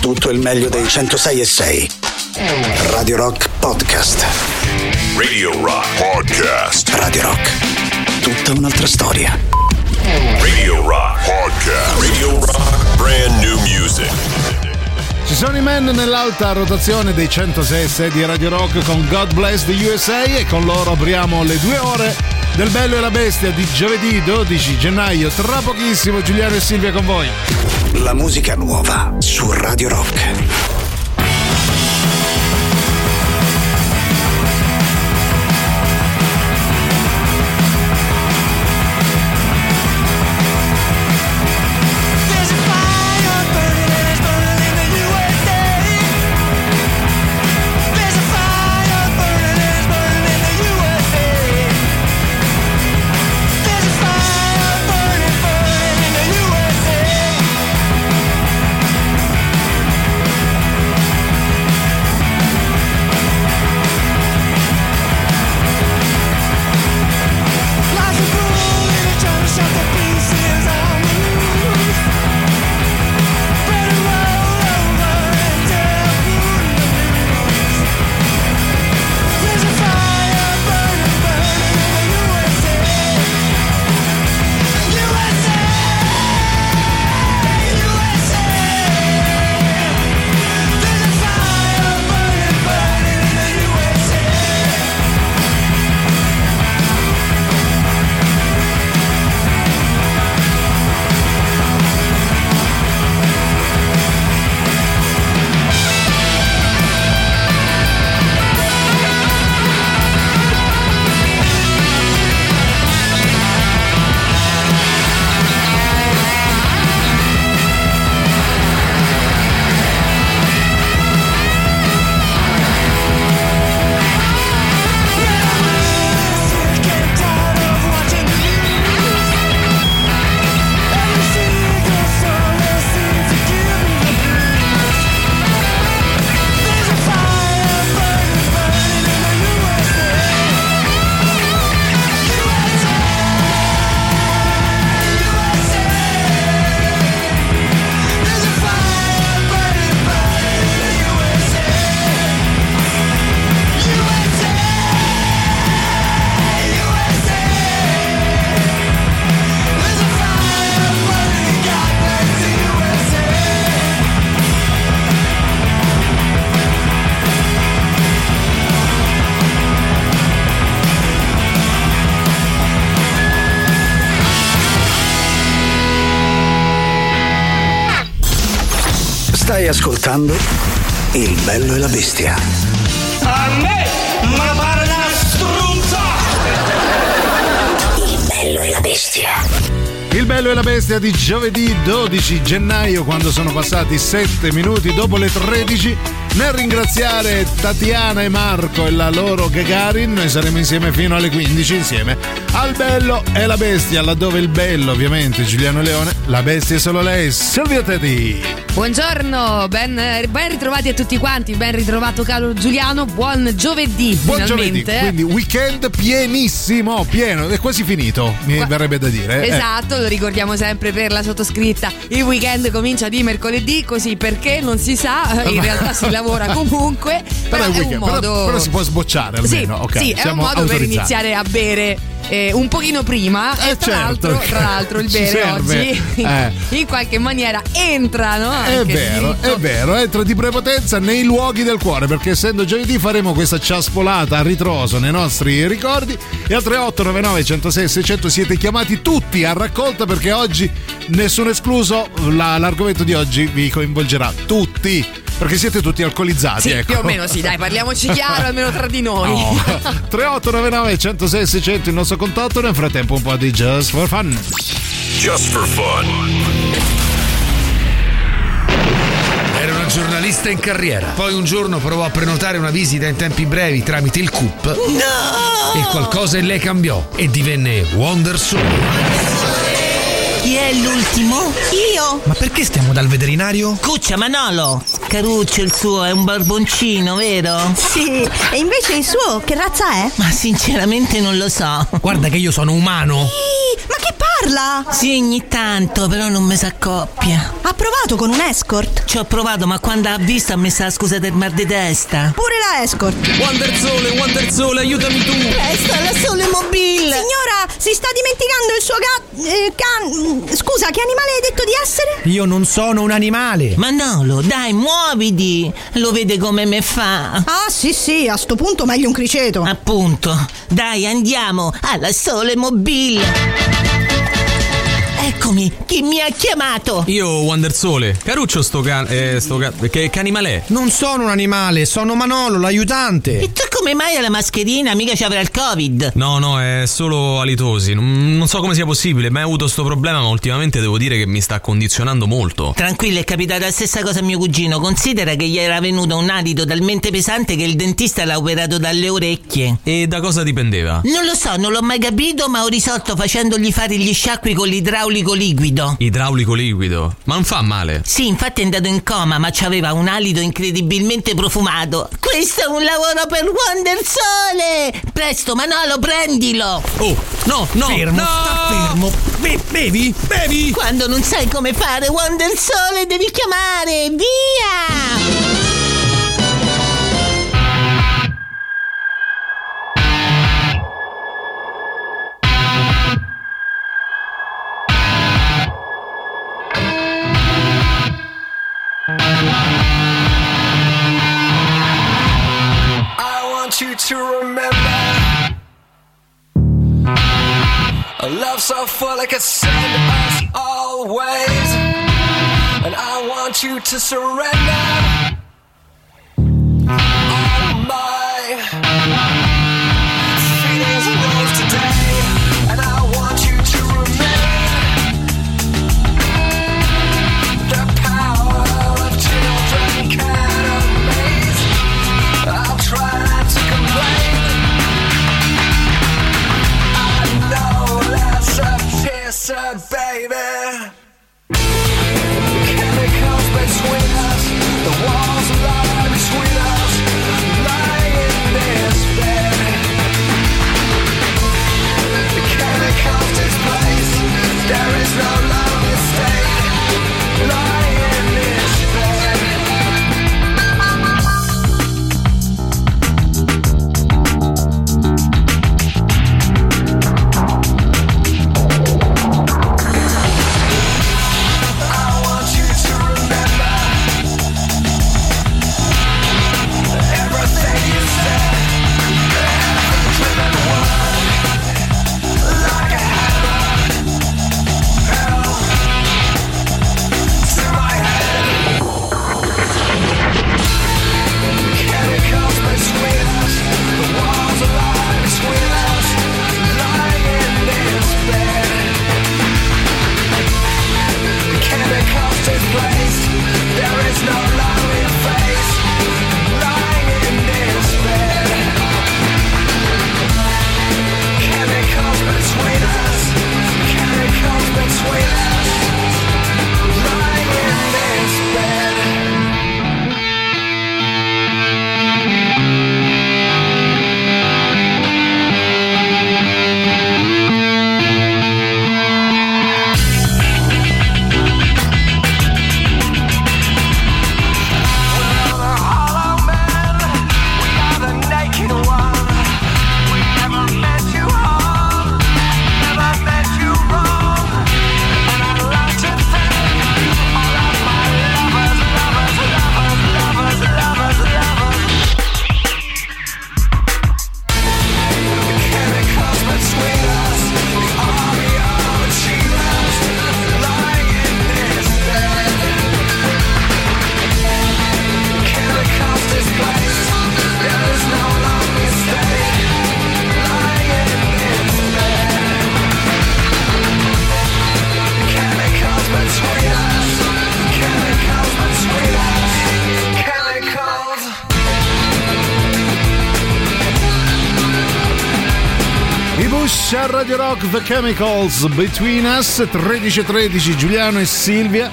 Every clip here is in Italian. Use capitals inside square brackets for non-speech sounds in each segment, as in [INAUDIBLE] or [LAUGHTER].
tutto il meglio dei 106 e 6. Radio Rock Podcast. Radio Rock Podcast. Radio Rock. Tutta un'altra storia. Radio Rock Podcast. Radio Rock Brand New Music. Ci sono i men nell'alta rotazione dei 106 6 di Radio Rock con God Bless the USA e con loro apriamo le due ore del Bello e la Bestia di giovedì 12 gennaio. Tra pochissimo Giuliano e Silvia con voi. La musica nuova su Radio Rock. Ascoltando Il bello e la bestia. A me, ma pare una struzza! Il bello e la bestia. Il bello e la bestia di giovedì 12 gennaio, quando sono passati 7 minuti dopo le 13. Nel ringraziare Tatiana e Marco e la loro Gagarin, noi saremo insieme fino alle 15 insieme al bello e la bestia, laddove il bello ovviamente Giuliano Leone, la bestia è solo lei, Silvia Teddy. Buongiorno, ben, ben, ritrovati a tutti quanti, ben ritrovato caro Giuliano, buon giovedì buon finalmente. Giovedì, quindi weekend pienissimo, pieno, è quasi finito, mi Qua- verrebbe da dire. Eh. Esatto, eh. lo ricordiamo sempre per la sottoscritta. Il weekend comincia di mercoledì, così perché non si sa, in realtà si lavora comunque, però, [LAUGHS] però è, un modo... Però, però, si può sbocciare almeno, sì, okay, sì, è un modo per iniziare a bere eh, un pochino prima eh, e tra, certo. l'altro, tra l'altro il bere oggi eh. [LAUGHS] in qualche maniera entra no? è vero è vero entra di prepotenza nei luoghi del cuore perché essendo giovedì faremo questa ciaspolata a ritroso nei nostri ricordi e al 3899 106 600 siete chiamati tutti a raccolta perché oggi nessuno escluso la, l'argomento di oggi vi coinvolgerà tutti perché siete tutti alcolizzati. Sì, ecco. più o meno sì, dai, parliamoci [LAUGHS] chiaro, almeno tra di noi. No. 3899 106 600 il nostro contatto, nel frattempo un po' di Just for Fun. Just for Fun. Era una giornalista in carriera. Poi un giorno provò a prenotare una visita in tempi brevi tramite il CUP. No! E qualcosa in lei cambiò e divenne Wonder Soul. Chi è l'ultimo? Io. Ma perché stiamo dal veterinario? Cuccia Manolo. Caruccio il suo è un barboncino, vero? Sì. E invece il suo che razza è? Ma sinceramente non lo so. Guarda che io sono umano. Ehi, ma che parla? Sì, ogni tanto, però non mi s'accoppia. Ha provato con un escort? Ci ho provato, ma quando ha visto ha messo la scusa del mal di testa. Pure la escort. Wonder Sole, Wonder Sole, aiutami tu! Presto, la sole mobile! Signora, si sta dimenticando il suo gatto. Eh, can... Scusa, che animale hai detto di essere? Io non sono un animale! Manolo, dai, muoviti! Lo vede come me fa? Ah, sì, sì, a sto punto meglio un criceto. Appunto. Dai, andiamo alla sole mobile. Eccomi, chi mi ha chiamato? Io, Wonder Sole. Caruccio sto can... Eh, sto can... Che, che animale è? Non sono un animale, sono Manolo, l'aiutante. E tu come mai hai la mascherina? Mica ci avrà il covid. No, no, è solo alitosi. Non, non so come sia possibile, mai avuto sto problema, ma ultimamente devo dire che mi sta condizionando molto. Tranquillo, è capitata la stessa cosa a mio cugino. Considera che gli era venuto un alito talmente pesante che il dentista l'ha operato dalle orecchie. E da cosa dipendeva? Non lo so, non l'ho mai capito, ma ho risolto facendogli fare gli sciacqui con l'idraulico liquido. Idraulico liquido. Ma non fa male. Sì, infatti è andato in coma, ma c'aveva un alito incredibilmente profumato. Questo è un lavoro per Wonder Sole! Presto, Manolo, prendilo! Oh, no, no! Fermo, no! sta fermo. Be- bevi, bevi! Quando non sai come fare Wonder Sole devi chiamare! Via! You to surrender a Radio Rock The Chemicals Between Us 1313 Giuliano e Silvia.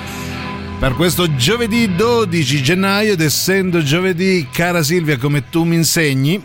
Per questo giovedì 12 gennaio ed essendo giovedì cara Silvia come tu mi insegni?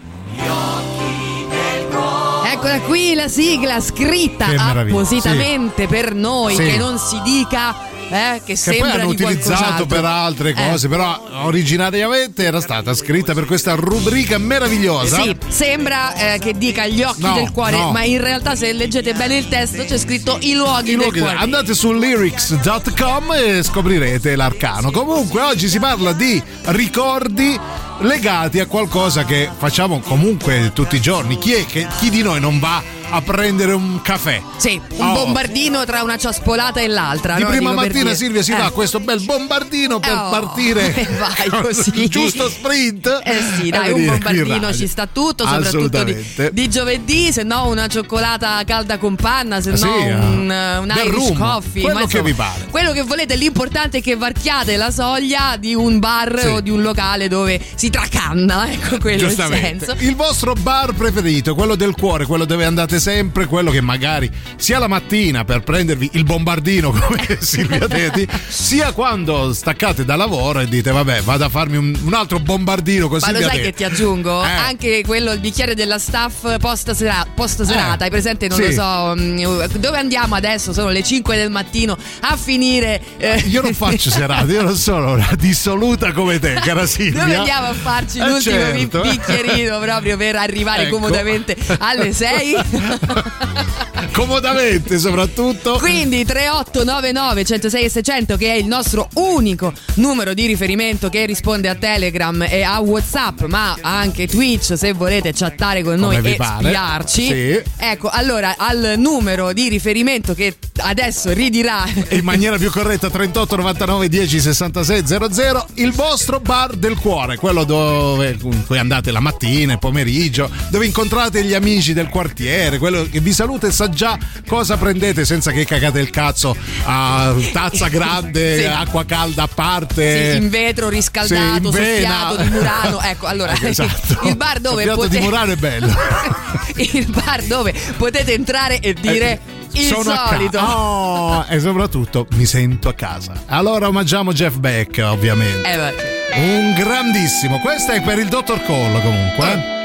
Eccola qui la sigla scritta appositamente per noi, Sì. che non si dica eh, che Che sembra poi hanno utilizzato per altre Eh. cose, però originariamente era stata scritta per questa rubrica meravigliosa. Sì, sembra eh, che dica gli occhi No, del cuore, no. ma in realtà se leggete bene il testo c'è scritto i luoghi, I del luoghi- cuore. andate su lyrics.com e scoprirete l'arcano. Comunque oggi si parla di ricordi legati a qualcosa che facciamo comunque tutti i giorni. Chi è che chi di noi non va a prendere un caffè? Sì, un Oh. bombardino tra una ciaspolata e l'altra. Di no? prima Dico mattina. Silvia si Eh. dà questo bel bombardino per Oh, partire [LAUGHS] e vai così. giusto sprint Eh sì, e dai, un [LAUGHS] bombardino ci sta tutto, soprattutto di, di giovedì, se no una cioccolata calda con panna, se no Sì, eh. un, un Irish rum, coffee. quello ma che insomma, vi pare. Quello che volete, l'importante è che varchiate la soglia di un bar Sì. o di un locale dove si tracanna, [LAUGHS] ecco quello il senso. Il vostro bar preferito, quello del cuore, quello dove andate sempre, quello che magari sia la mattina per prendervi il bombardino, [LAUGHS] come Silvia [LAUGHS] Teti, sia quando staccate da lavoro e dite vabbè, vado a farmi un, un altro bombardino così. Ma lo sai che ti aggiungo? Eh. Anche quello, il bicchiere della staff post, sera- post serata. Eh, Hai presente? Non sì. lo so. mm, Dove andiamo adesso? Sono le 5 del mattino a finire. eh, Io non faccio serate, io non sono una dissoluta come te, cara [LAUGHS] Silvia. Dove andiamo a farci Eh, l'ultimo certo. bicchierino proprio per arrivare Ecco. comodamente alle 6? [LAUGHS] Comodamente soprattutto. Quindi 3899 106 e 600 che è il nostro unico numero di riferimento che risponde a Telegram e a Whatsapp ma anche Twitch se volete chattare con noi Come vi e pare. spiarci. Sì. Ecco, allora al numero di riferimento che adesso ridirà in maniera più corretta 38 99 10 66 00 il vostro bar del cuore quello dove andate la mattina il pomeriggio dove incontrate gli amici del quartiere quello che vi saluta e sa già cosa prendete senza che cagate il cazzo a tazza grande [LAUGHS] Sì. acqua calda a parte Sì, in vetro riscaldato, Sì, in soffiato di Murano. Ecco, allora [LAUGHS] esatto. il bar dove potete di Murano è bello [LAUGHS] il bar dove potete entrare e dire il Eh, Sono a solito. casa. Oh, e soprattutto mi sento a casa. Allora omaggiamo Jeff Beck, ovviamente. Eh. Un grandissimo. Questo è per il dottor Cole, comunque. eh.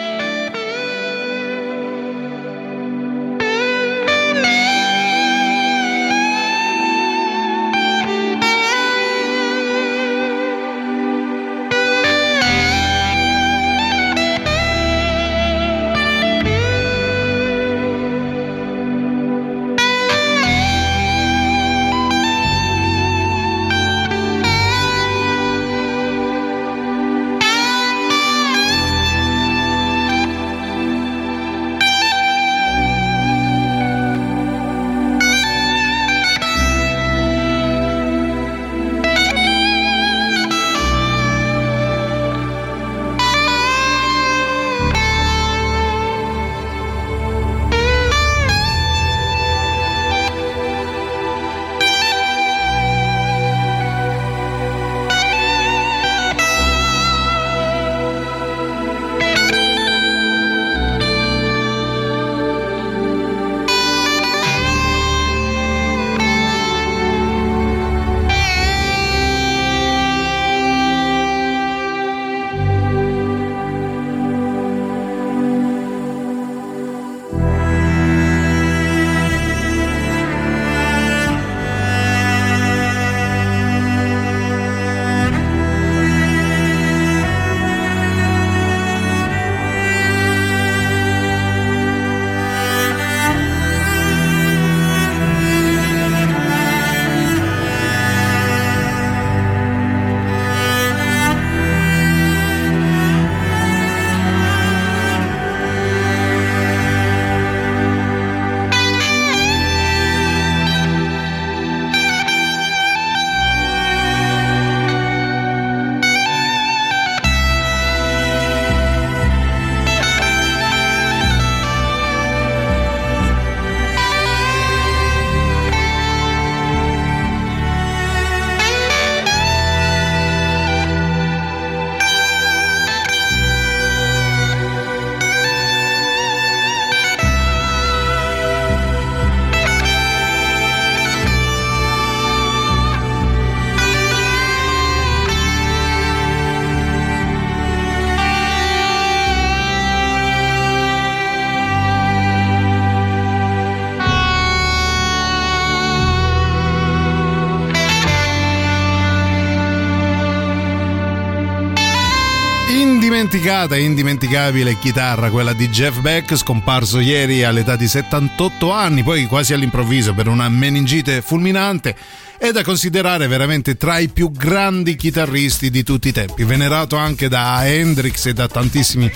Dimenticata e indimenticabile chitarra, quella di Jeff Beck, scomparso ieri all'età di 78 anni, poi quasi all'improvviso per una meningite fulminante. È da considerare veramente tra i più grandi chitarristi di tutti i tempi, venerato anche da Hendrix e da tantissimi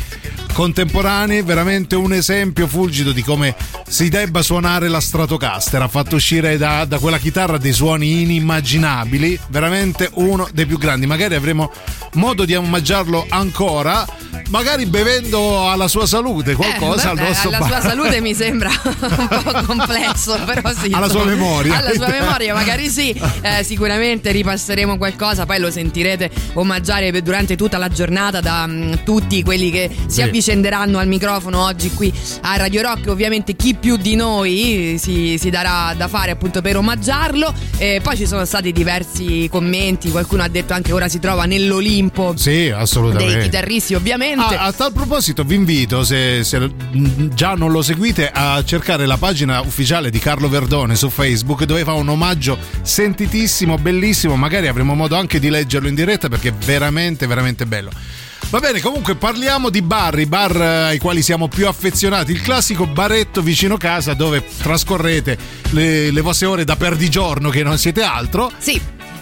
contemporanei, veramente un esempio fulgido di come si debba suonare la Stratocaster. Ha fatto uscire da, da quella chitarra dei suoni inimmaginabili, veramente uno dei più grandi. Magari avremo modo di omaggiarlo ancora, magari bevendo alla sua salute qualcosa Eh, vabbè, al nostro alla bar. sua salute mi sembra [LAUGHS] un po' complesso, però sì. Alla sua memoria. Alla sua memoria, magari sì. Eh, sicuramente ripasseremo qualcosa, poi lo sentirete omaggiare durante tutta la giornata da mm, tutti quelli che si Sì. avvicenderanno al microfono oggi qui a Radio Rock. Ovviamente chi più di noi si, si darà da fare appunto per omaggiarlo. E poi ci sono stati diversi commenti, qualcuno ha detto anche ora si trova nell'Olimpo. Sì, assolutamente. Dei chitarristi, ovviamente. Ah, a tal proposito, vi invito, se, se già non lo seguite, a cercare la pagina ufficiale di Carlo Verdone su Facebook, dove fa un omaggio sentitissimo, bellissimo. Magari avremo modo anche di leggerlo in diretta perché è veramente, veramente bello. Va bene, comunque parliamo di bar, i bar eh, ai quali siamo più affezionati. Il classico baretto vicino casa dove trascorrete le, le vostre ore da perdigiorno, che non siete altro. Sì.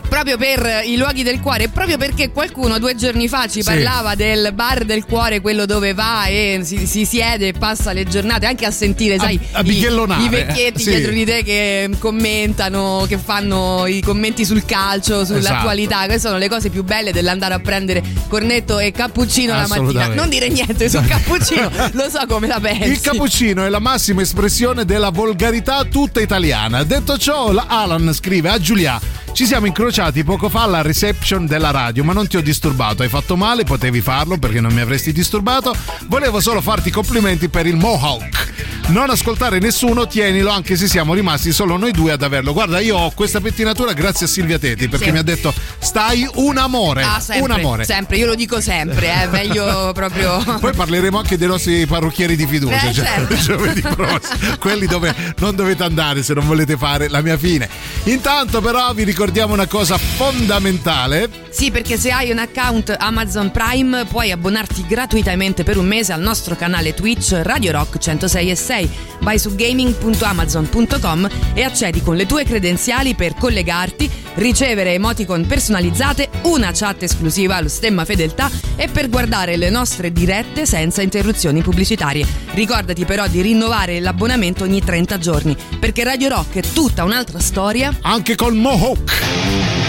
Proprio per i luoghi del cuore, proprio perché qualcuno due giorni fa ci Sì. parlava del bar del cuore, quello dove va e si, si siede e passa le giornate anche a sentire, sai, a i, bighellonare. i vecchietti Sì. dietro di te che commentano, che fanno i commenti sul calcio, sull'attualità. Esatto. Queste sono le cose più belle dell'andare a prendere cornetto e cappuccino la mattina. Non dire niente sul cappuccino, lo so come la pensi. Il cappuccino è la massima espressione della volgarità tutta italiana. Detto ciò, la Alan scrive a Giulia. Ci siamo incrociati poco fa alla reception della radio, ma non ti ho disturbato. Hai fatto male, potevi farlo perché non mi avresti disturbato. Volevo solo farti complimenti per il Mohawk. Non ascoltare nessuno, tienilo anche se siamo rimasti solo noi due ad averlo. Guarda, io ho questa pettinatura grazie a Silvia Teti perché Sì. mi ha detto stai un amore. Ah, sempre, un amore. sempre, io lo dico sempre, è meglio [LAUGHS] proprio Poi parleremo anche dei nostri parrucchieri di fiducia, Eh, cioè, certo. [LAUGHS] giovedì prossimo, quelli dove non dovete andare se non volete fare la mia fine. Intanto però vi ricordiamo una cosa fondamentale. Sì, perché se hai un account Amazon Prime puoi abbonarti gratuitamente per un mese al nostro canale Twitch Radio Rock 106 e 6. Vai su gaming.amazon.com e accedi con le tue credenziali per collegarti, ricevere emoticon personalizzate, una chat esclusiva allo stemma fedeltà e per guardare le nostre dirette senza interruzioni pubblicitarie. Ricordati però di rinnovare l'abbonamento ogni 30 giorni, perché Radio Rock è tutta un'altra storia. Anche col Mohawk.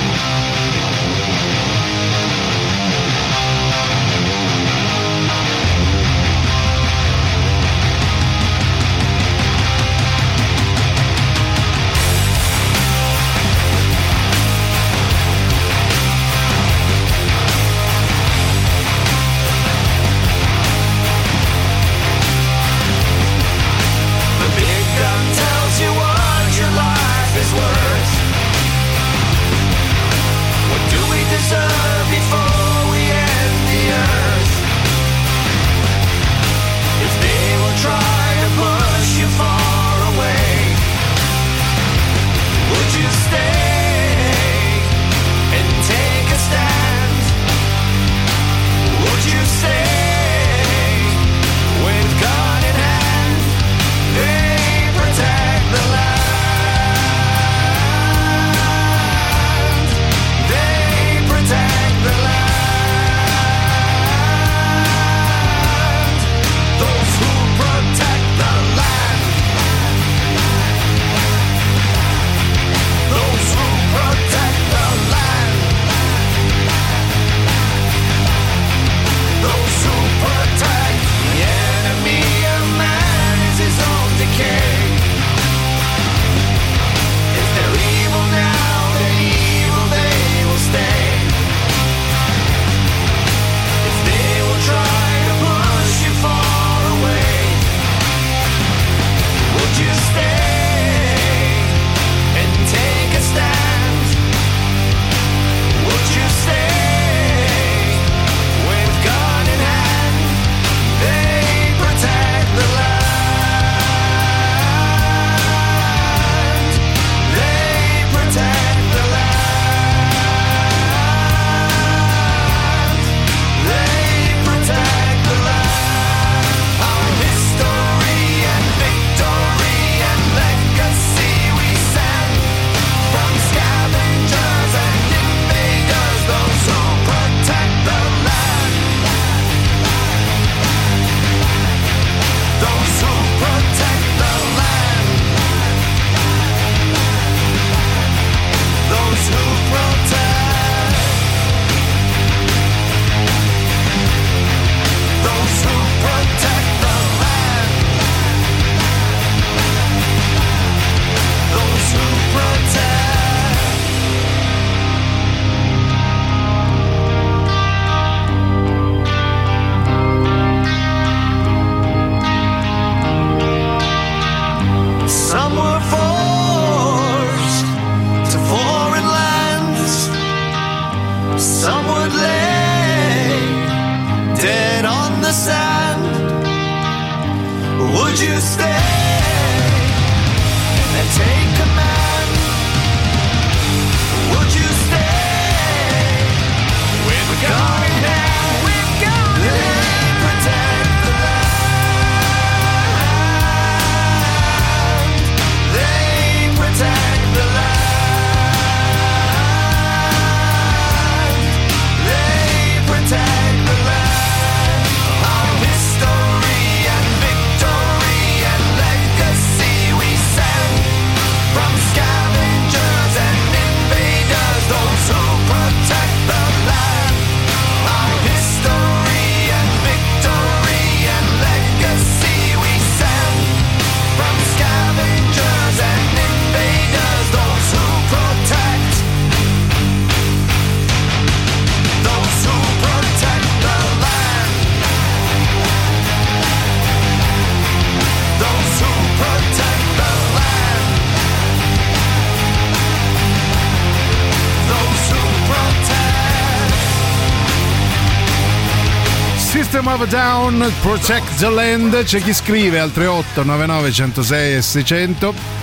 System of a Down, Protect the Land, c'è chi scrive al 38 99 106 e 600.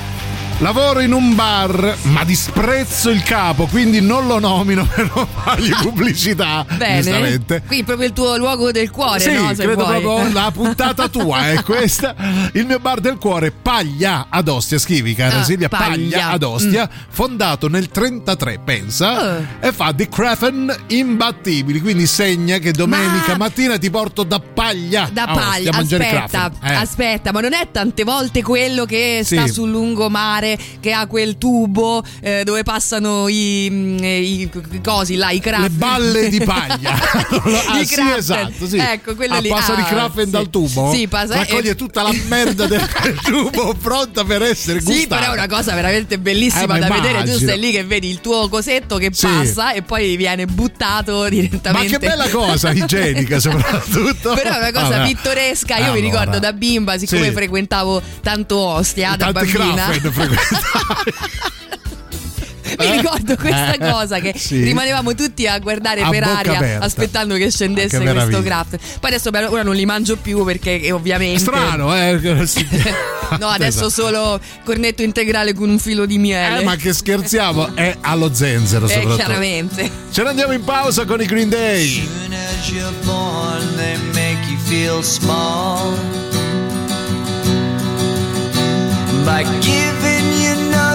Lavoro in un bar, ma disprezzo il capo, quindi non lo nomino [LAUGHS] per non fargli pubblicità. Bene. Giustamente. Qui proprio il tuo luogo del cuore, Sì, no? Se credo vuoi. proprio la [LAUGHS] puntata tua è questa. Il mio bar del cuore, Paglia ad Ostia, scrivi cara Ah, Silvia, Paglia. Paglia ad Ostia, fondato nel 33, pensa, Oh. e fa di Crafen imbattibili, quindi segna che domenica Ma- mattina ti porto da Paglia Da a Ostia paglia, a mangiare aspetta. Eh. aspetta, ma non è tante volte quello che sta Sì. sul lungomare, che ha quel tubo eh, dove passano i, mm, i- i cosi là, i craft. Le balle di paglia. [LAUGHS] ah, I sì, Krafen. esatto, sì. Ecco, quello ah, lì. Passa di Ah, Krafen sì. dal tubo? Sì, passa- Raccoglie eh, tutta la merda del [LAUGHS] [LAUGHS] tubo pronta per essere gustata. Sì, però è una cosa veramente bellissima Eh, ma da vedere. Tu immagino. stai lì che vedi il tuo cosetto che passa e poi viene buttato Ma direttamente. che bella cosa, igienica soprattutto. Però è una cosa Vabbè. pittoresca. Io mi Allora. ricordo da bimba, siccome frequentavo tanto Ostia da Tanti bambina. Mi Eh? ricordo questa Eh, cosa che sì. rimanevamo tutti a guardare A per aria aperta. aspettando che scendesse Che questo craft. Poi adesso per ora non li mangio più perché eh, ovviamente Strano, eh? [LAUGHS] Sì. No, adesso solo cornetto integrale con un filo di miele. Eh, ma che scherziamo, è allo zenzero Eh, soprattutto. chiaramente. Ce ne andiamo in pausa con i Green Day. By giving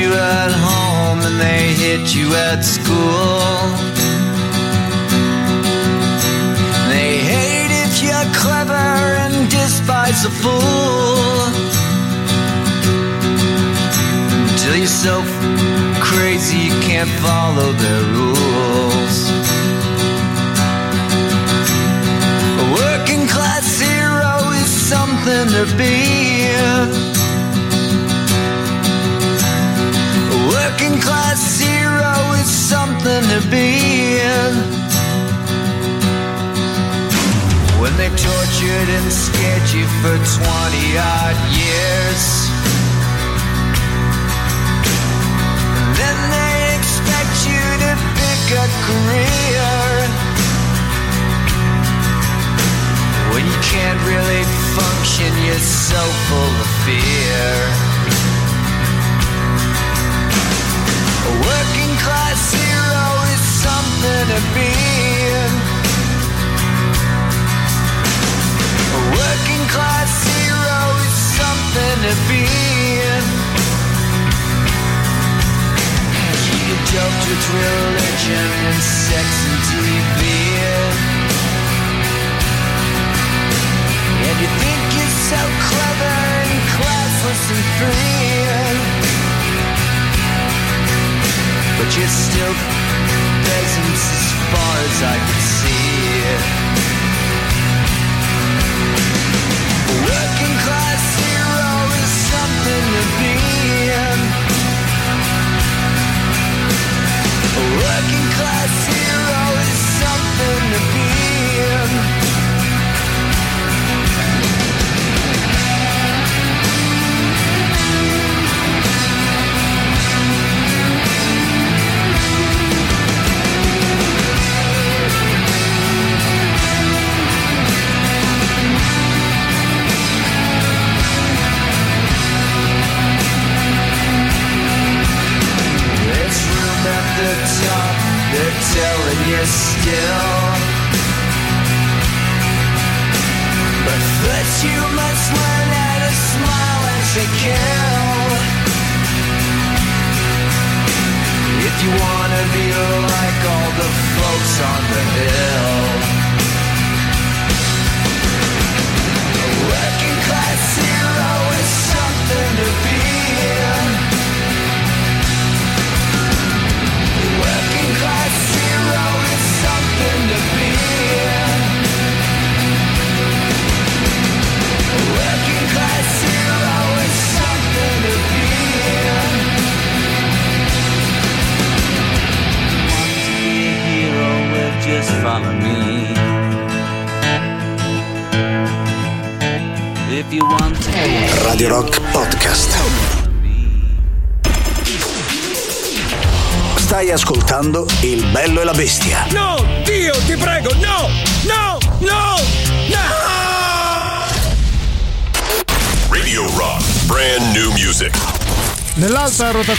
you at home and they hit you at school. They hate if you're clever and despise a fool. Until you're so crazy you can't follow their rules. A working class hero is something to be. Working class hero is something to be. In. When they've tortured and scared you for 20 odd years.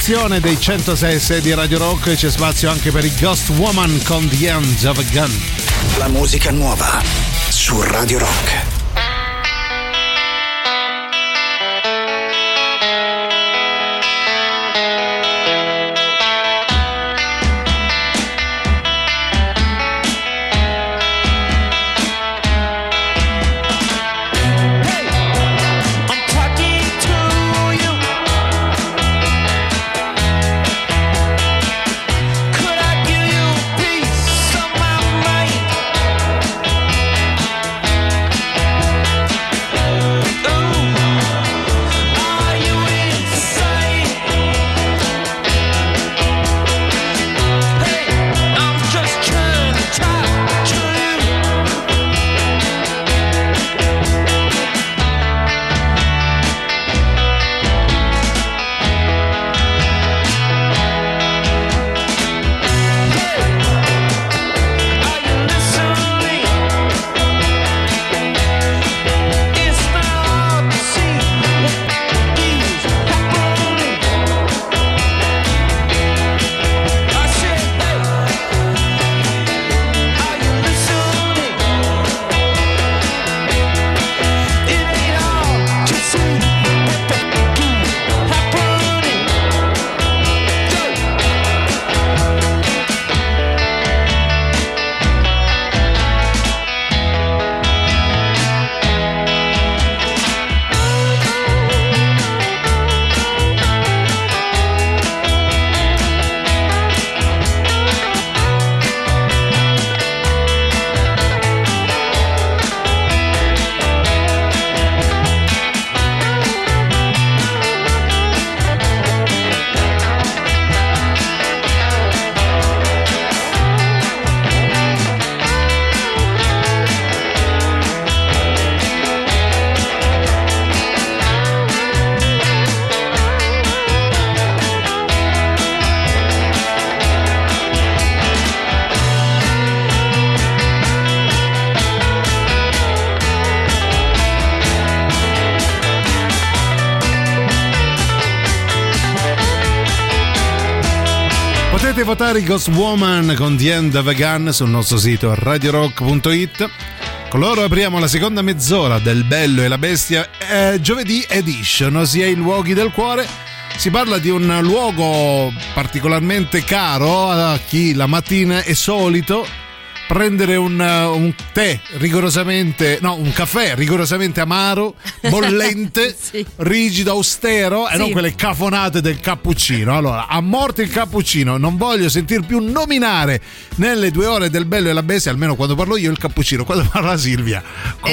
Rotazione dei 106 di Radio Rock c'è spazio anche per i Ghost Woman con The End of a Gun. La musica nuova su Radio Rock. Votare Ghost Woman con The End of a Gun sul nostro sito radiorock.it. Con loro apriamo la seconda mezz'ora del Bello e la Bestia eh, giovedì edition, ossia i luoghi del cuore. Si parla di un luogo particolarmente caro a chi la mattina è solito prendere un, uh, un tè rigorosamente, no, un caffè rigorosamente amaro, [LAUGHS] bollente, rigido, austero e Sì. non quelle cafonate del cappuccino. Allora, a morte il cappuccino, non voglio sentir più nominare nelle due ore del bello e la bestia, almeno quando parlo io, il cappuccino, quando parla Silvia.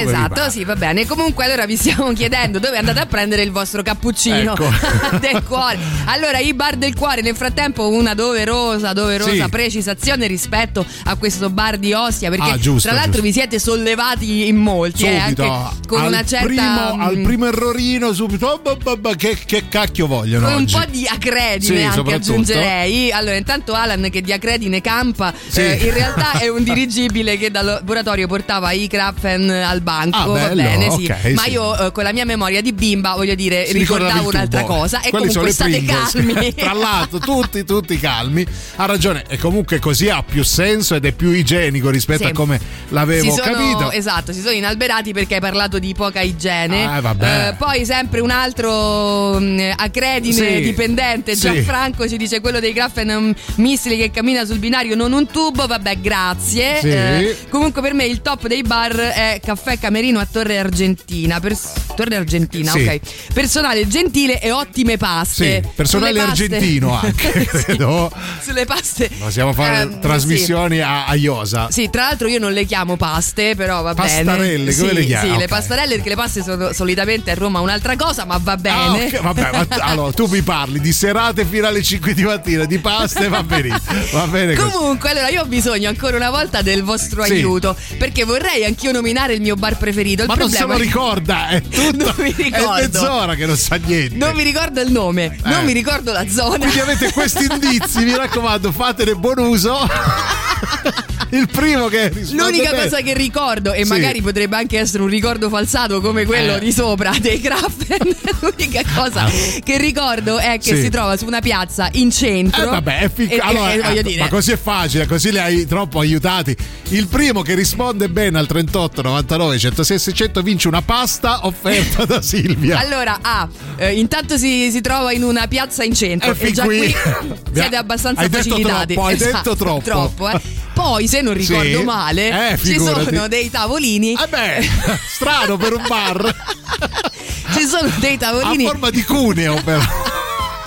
Esatto, sì, va bene. Comunque, allora vi stiamo chiedendo dove andate a prendere il vostro cappuccino Ecco. [LAUGHS] del cuore. Allora, i bar del cuore, nel frattempo, una doverosa, doverosa Sì. precisazione rispetto a questo bar di Ostia. Perché, Ah, giusto, tra l'altro, giusto. vi siete sollevati in molti, eh, Subito, anche con al, una certa. primo, mm, al primo errorino, subito, oh, bah, bah, bah, che, che cacchio vogliono con un oggi? po' di acredine Sì, anche aggiungerei. Allora, intanto Alan che di acredine campa, Sì. eh, in realtà è un [LAUGHS] dirigibile che dal laboratorio portava i Krafen al banco. Ah, va bene, sì. ok, Ma sì. io eh, con la mia memoria di bimba, voglio dire, Si ricordavo un'altra cosa. E Quelli comunque state Pringles. calmi. [LAUGHS] Tra l'altro, tutti, tutti calmi. Ha ragione, e comunque così ha più senso ed è più igienico rispetto Sì. a come l'avevo sono, capito. Esatto, si sono inalberati perché hai parlato di poca igiene. Ah, vabbè. Eh, poi sempre un altro mh, acredine Sì, dipendente. Gianfranco ci dice quello dei Graffen un missile che cammina sul binario, non un tubo. Vabbè, grazie. Eh, comunque per me il top dei bar è Caffè Camerino a Torre Argentina. Pers- Torre Argentina, Sì. ok. Personale gentile e ottime paste. Sì, personale paste- argentino anche, [LAUGHS] [LAUGHS] credo. Sulle paste. Possiamo fare ehm, trasmissioni a, a Iosa. Sì, tra l'altro io non le chiamo paste, però va bene. Pastarelle, come Sì, le chiami? Sì, Ok. le pastarelle, perché le paste sono solitamente a Roma un'altra cosa, ma va Ah, bene. ok, vabbè, ma [LAUGHS] allora tu mi parli di serate fino alle 5 di mattina, di paste, va benissimo. Va bene così. Comunque, allora io ho bisogno ancora una volta del vostro Sì. aiuto perché vorrei anch'io nominare il mio bar preferito. Il Ma non se lo è- ricorda, è [LAUGHS] tutto. Non mi È ricordo. mezz'ora che non sa niente. Non mi ricordo il nome, non Eh. mi ricordo la zona. Quindi avete questi indizi, mi raccomando, fatene buon uso. [LAUGHS] Il primo che risponde L'unica bene. cosa che ricordo, e Sì. magari potrebbe anche essere un ricordo falsato come quello Eh. di sopra dei Krafen, [LAUGHS] l'unica cosa che ricordo è che Sì. si trova su una piazza in centro. Eh vabbè, è fic- E- e- allora, e voglio eh, dire, ma così è facile, così li hai troppo aiutati. Il primo che risponde bene al 38 99 106 600 vince una pasta offerta da [LAUGHS] Silvia. Allora, A, eh, intanto si, si trova in una piazza in centro. Eh, fin e già qui- qui [LAUGHS] siete abbastanza Hai detto facilitati. troppo, hai Esatto, detto troppo. eh. Poi, se non ricordo Sì. male, Eh, ci sono dei tavolini. Vabbè, strano per un bar. [LAUGHS] Ci sono dei A tavolini forma di cuneo però. [LAUGHS]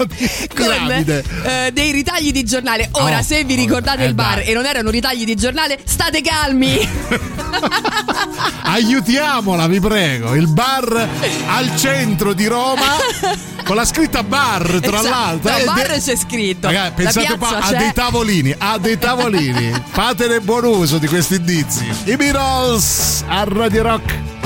Con eh, dei ritagli di giornale. Ora, Oh, se vi ricordate eh, il bar dai. e non erano ritagli di giornale, state calmi. [LAUGHS] Aiutiamola, vi prego. Il bar al centro di Roma con la scritta bar, tra Esatto. l'altro. No, Eh, bar de- c'è scritto. Ragazzi, pensate qua, c'è. dei tavolini, ha dei tavolini. [LAUGHS] Fatene buon uso di questi indizi. I Beatles a Radio Rock.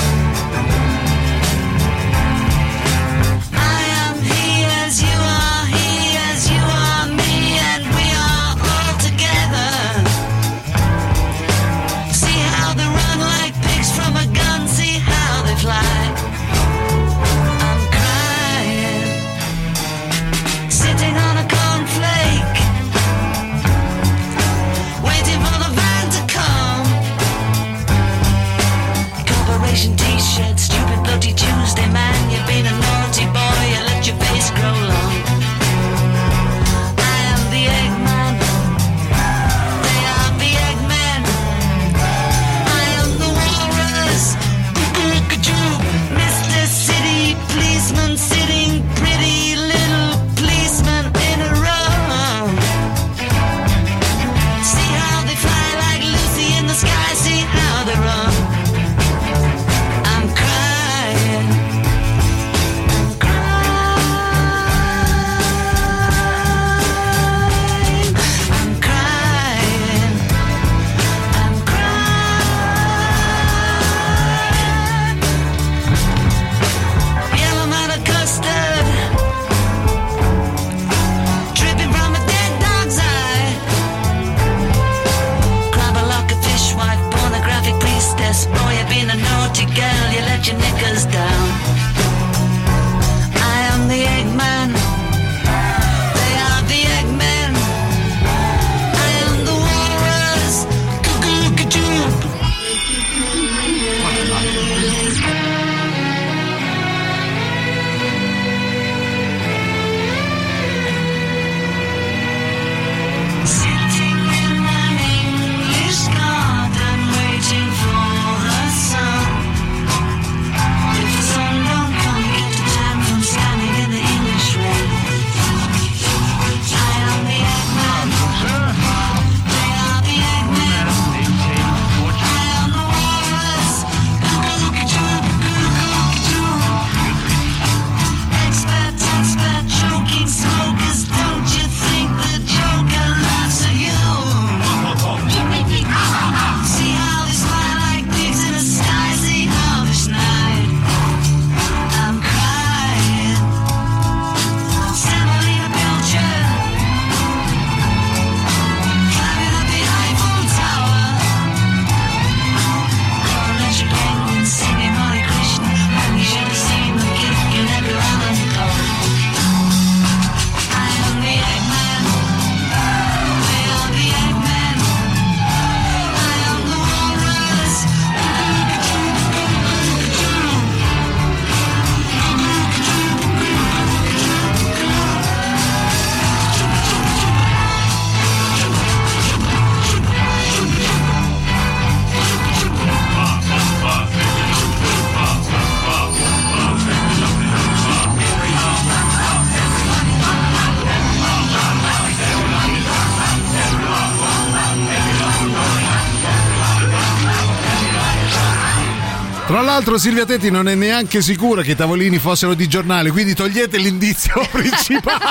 L'altro Silvia Tetti non è neanche sicura che i tavolini fossero di giornale, quindi togliete l'indizio [LAUGHS] principale.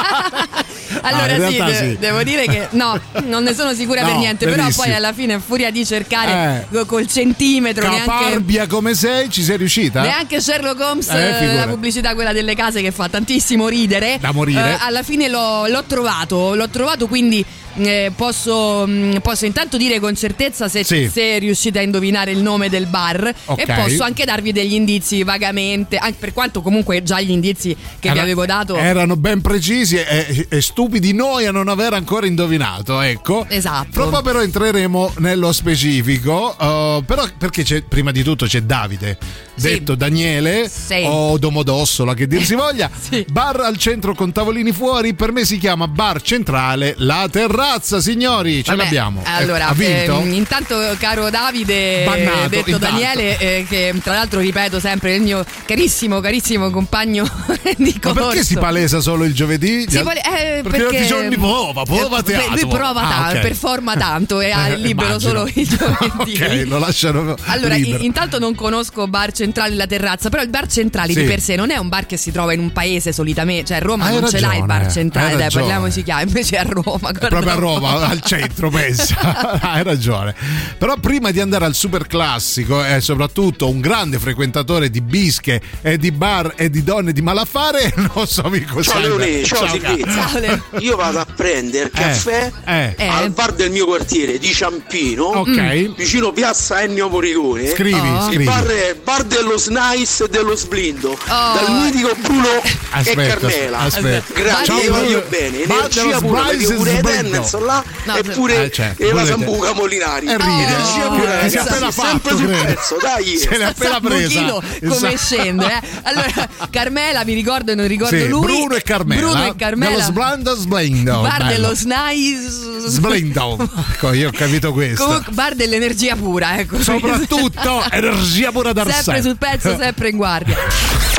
[LAUGHS] Allora Ah, sì, de- sì. devo dire che no, non ne sono sicura per No, niente, però benissimo. poi alla fine, furia di cercare Eh. col centimetro, neanche, Caparbia come sei, ci sei riuscita? neanche Sherlock Holmes, Eh, eh, la pubblicità quella delle case che fa tantissimo ridere. Da morire. Eh, alla fine l'ho, l'ho trovato, l'ho trovato quindi eh, posso, mh, posso intanto dire con certezza se, Sì. se riuscite a indovinare il nome del bar Ok. e posso anche darvi degli indizi vagamente, anche per quanto comunque già gli indizi che vi Era- avevo dato... Erano ben precisi e, e stupidi noi a non aver ancora indovinato, ecco. Esatto. Po' però entreremo nello specifico, uh, però perché c'è, prima di tutto c'è Davide, Sì. detto Daniele Sì. o Domodossola che dir si [LAUGHS] voglia, Sì. bar al centro con tavolini fuori, per me si chiama bar centrale La Terrazza, signori, ce Vabbè, l'abbiamo. Allora, Eh, ha vinto? ehm, intanto, caro Davide, Bannato, eh, detto intanto. Daniele, eh, che tra l'altro ripeto sempre il mio carissimo, carissimo compagno [LAUGHS] di Ma corso. perché si palesa solo il giovedì? Si pale- eh, perché, perché giorni prova, prova eh, teatro. Lui prova Ah, tanto, ok. performa tanto e ha Eh, libero immagino. solo il giovedì. [LAUGHS] ok, lo lasciano Allora, in- intanto non conosco bar centrale La Terrazza, però il bar centrale Sì. di per sé non è un bar che si trova in un paese solitamente, cioè a Roma Hai non ce l'ha il bar ragione, centrale, dai, ragione. parliamoci chiaro, invece è a Roma. Proprio a. Roma, al centro, pensa. [LAUGHS] Hai ragione. Però prima di andare al super classico e soprattutto un grande frequentatore di bische e di bar e di donne di malaffare, [LAUGHS] non so Mirko Ciao. Leone, ciao. Ciao. Io vado a prendere caffè eh. Eh. al bar del mio quartiere di Ciampino, Ok. vicino piazza Ennio Morricone. Scrivi, Oh. scrivi. Il bar bar dello Snice e dello Sblindo, Oh. dal mitico Bruno Aspetta, e Carmela. aspetta. Grazie, Ciao, io Bruno. voglio bene. Energia pura, perché e pure Sblindo. Tendenza là No, e se- pure Eh, certo, e la volete- Sambuca Molinari. E ride. Energia Oh, pura, si è appena sempre fatto, sul credo. pezzo, dai. Se l'è appena presa. Come scende eh? allora Carmela mi ricordo e non ricordo Sì, lui Bruno e Carmela. Bruno e Carmela Dello Sblando Sblindo. bar dello Snice Sblindo. Ecco, io ho capito questo. Comunque, bar dell'energia pura ecco Soprattutto [LAUGHS] energia pura da sempre sul pezzo [LAUGHS] sempre in guardia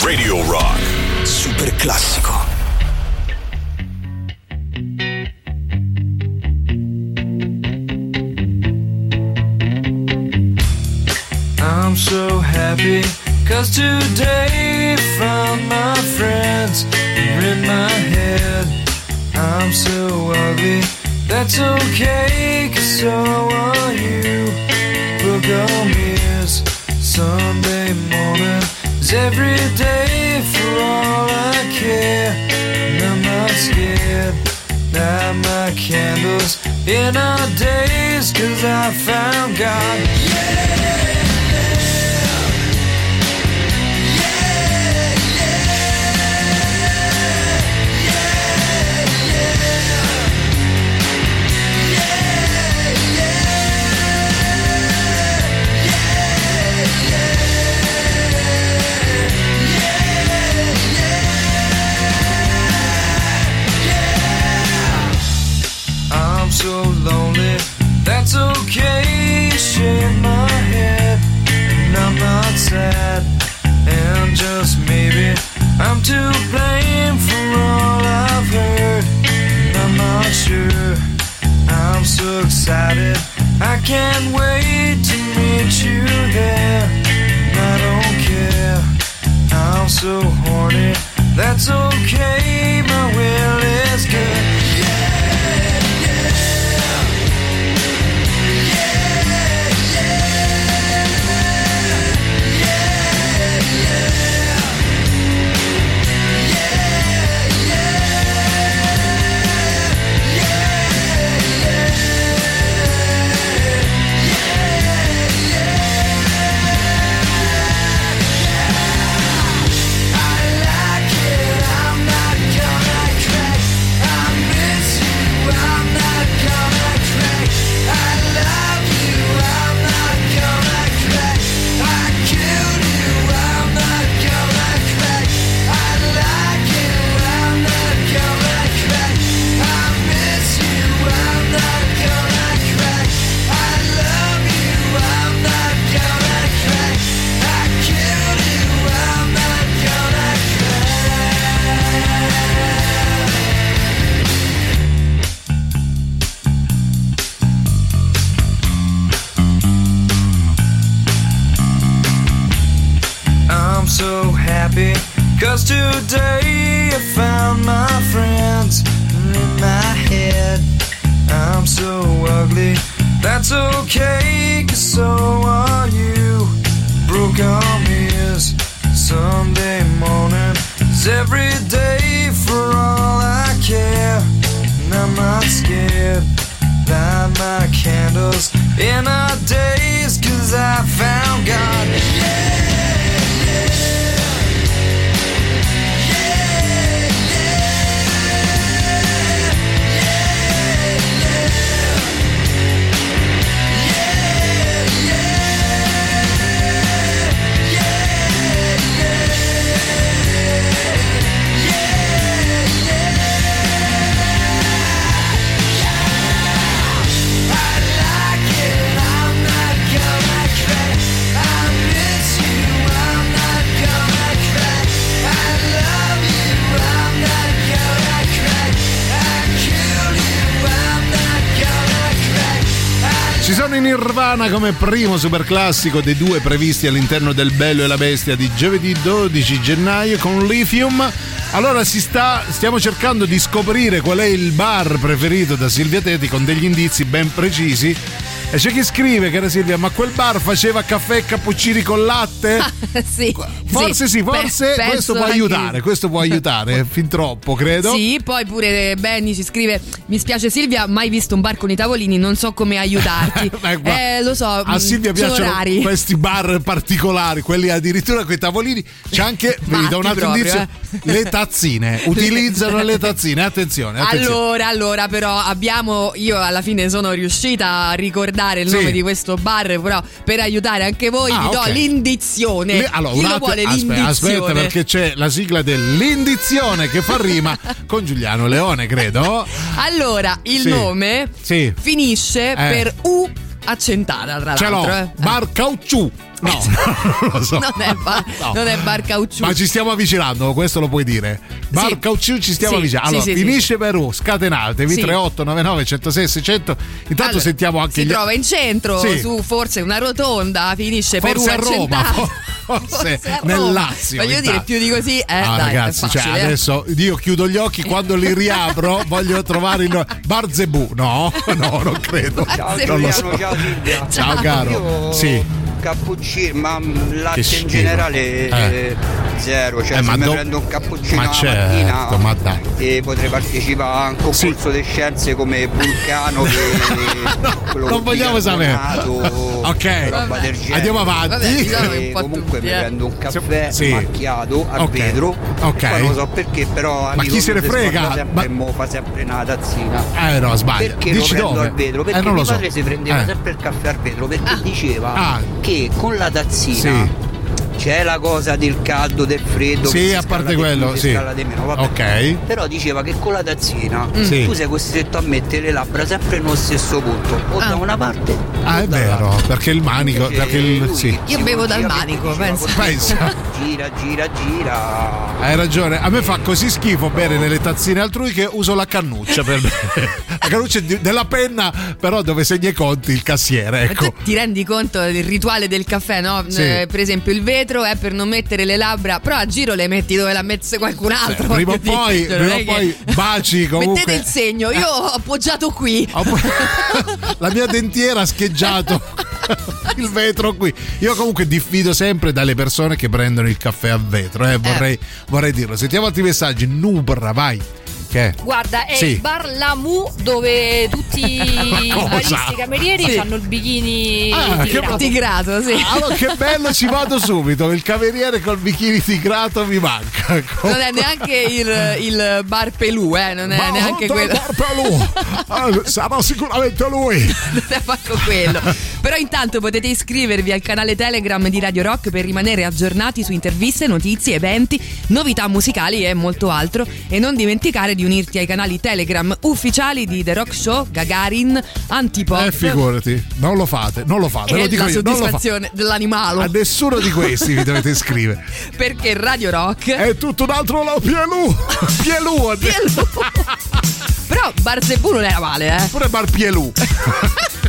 Radio Rock. Super classico. I'm so happy cause today found my friends are in my head. I'm so ugly, that's okay cause so are you. Book on ears, Sunday morning is every day for all I care. And I'm not scared. Light my candles in our days cause I found God. I'm so lonely. That's okay. Shake my head, and I'm not sad. And just maybe I'm to blame for all I've heard. And I'm not sure. I'm so excited. I can't wait to meet you there. And I don't care. I'm so horny. That's okay, my will. Today Nirvana come primo super classico dei due previsti all'interno del Bello e la Bestia di giovedì 12 gennaio con Lithium. Allora sta, stiamo cercando di scoprire qual è il bar preferito da Silvia Teti con degli indizi ben precisi. E c'è chi scrive, cara Silvia, ma quel bar faceva caffè e cappuccini con latte? [LAUGHS] sì. Forse sì, forse Pe- questo può aiutare, questo può aiutare, [LAUGHS] fin troppo credo. Sì, poi pure Benny ci scrive: Mi spiace Silvia, mai visto un bar con i tavolini, non so come aiutarti. [LAUGHS] Beh, eh, lo so. A mm, Silvia piacciono rari. questi bar particolari, quelli addirittura con i tavolini. C'è anche, vi do un altro proprio, indizio, eh. le tazzine. Utilizzano le tazzine, attenzione, attenzione. Allora, allora, però abbiamo. Io alla fine sono riuscita a ricordare il Sì. nome di questo bar, però per aiutare anche voi Ah, vi do ok. l'indizione. Le- allora, Chi lo attimo- vuole aspetta, l'indizione? aspetta, perché c'è la sigla dell'indizione che fa rima [LAUGHS] con Giuliano Leone, credo. Allora, il Sì. nome Sì. finisce Eh. per U accentata, tra Ce l'altro. l'ho, eh. bar caucciù. No, [LAUGHS] non lo so. Non è bar, [LAUGHS] No. non è bar caucciù. Ma ci stiamo avvicinando, questo lo puoi dire. Bar Sì. Caucciù ci stiamo Sì, avvicinando. Allora, sì, finisce per U, scatenatevi Sì. 3899 106 600. Intanto Allora, sentiamo anche si gli trova in centro, su forse una rotonda, finisce Forse U a Roma, [LAUGHS] accentata. forse, a nel. Lazio. Voglio dire, più di così, eh, Ah, dai, ragazzi, è cioè, eh. adesso io chiudo gli occhi quando li riapro. [LAUGHS] voglio trovare il Bar Zebù. No, [LAUGHS] no, non credo. Ciao non lo so. Ciao. Ciao, caro. Io Sì. Cappuccino, ma latte in schifo. generale Eh. zero. Cioè Eh, se ma mi do- prendo un cappuccino Ma la certo, mattina ma dai. e potrei partecipare a un concorso di scienze come Vulcano [LAUGHS] che quello non vogliamo sapere. Ok, roba del genere. andiamo avanti. Vabbè, diciamo che E po' comunque tutti, mi eh. prendo un caffè Sì. macchiato a Ok. vetro. Ok. Poi non lo so perché, però amico chi se ne frega? Sempre, Ma- mo fa sempre una tazzina. Eh no, sbaglio. Perché lo Dici prendo dove? al vetro? Perché eh, non lo mio so. padre si prendeva Eh. sempre il caffè al vetro perché diceva Ah. Con la tazzina Sì. C'è la cosa del caldo, del freddo. Sì, a parte quello, più, si sì. meno, vabbè. Ok. Però diceva che con la tazzina Sì. tu sei costretto a mettere le labbra sempre nello stesso punto, o da una parte Ah, è vero, perché il manico, Invece perché il lui sì. Io bevo dal manico, Pensa. [LAUGHS] Gira, gira, gira. Hai ragione, a me fa così schifo bere nelle tazzine altrui che uso la cannuccia per bere. [LAUGHS] La cannuccia della penna, però dove segna i conti il cassiere, ecco. ti rendi conto del rituale del caffè, no? Sì. Eh, per esempio, il vetro è per non mettere le labbra, però a giro le metti dove l'ha messe qualcun altro. prima o poi, Cioè, prima poi che- baci [LAUGHS] comunque. Mettete il segno, io ho appoggiato qui. [LAUGHS] La mia dentiera ha scheggiato [LAUGHS] il vetro qui. Io comunque diffido sempre dalle persone che prendono il caffè a vetro, eh, vorrei, vorrei dirlo. Sentiamo altri messaggi. Nubra, vai. Che è? Guarda, è Sì. il bar Lamu dove tutti [LAUGHS] i baristi e camerieri Sì. hanno il bikini Ah, che tigrato. Tigrato, sì. Allora, che bello, ci vado subito. Il cameriere col bikini tigrato mi manca. Non è neanche il, il bar Pelù, eh, non è Ma neanche quello. lui? Ah, sarà sicuramente lui. [LAUGHS] non è manco quello. Però intanto potete iscrivervi al canale Telegram di Radio Rock per rimanere aggiornati su interviste, notizie, eventi, novità musicali e molto altro. E non dimenticare di unirti ai canali Telegram ufficiali di The Rock Show, Gagarin, Antipop. Eh, figurati, non lo fate, non lo fate, e lo dico la io, soddisfazione dell'animalo. A nessuno di questi vi dovete iscrivere. [LAUGHS] Perché Radio Rock È tutto un altro la Pielù. Pielù. ha detto. Pielù. Però Bar Zebù non era male, eh. Pure Bar [LAUGHS]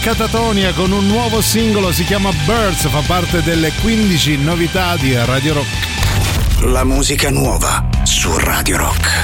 Catatonia con un nuovo singolo, si chiama Birds, fa parte delle 15 novità di Radio Rock. La musica nuova su Radio Rock.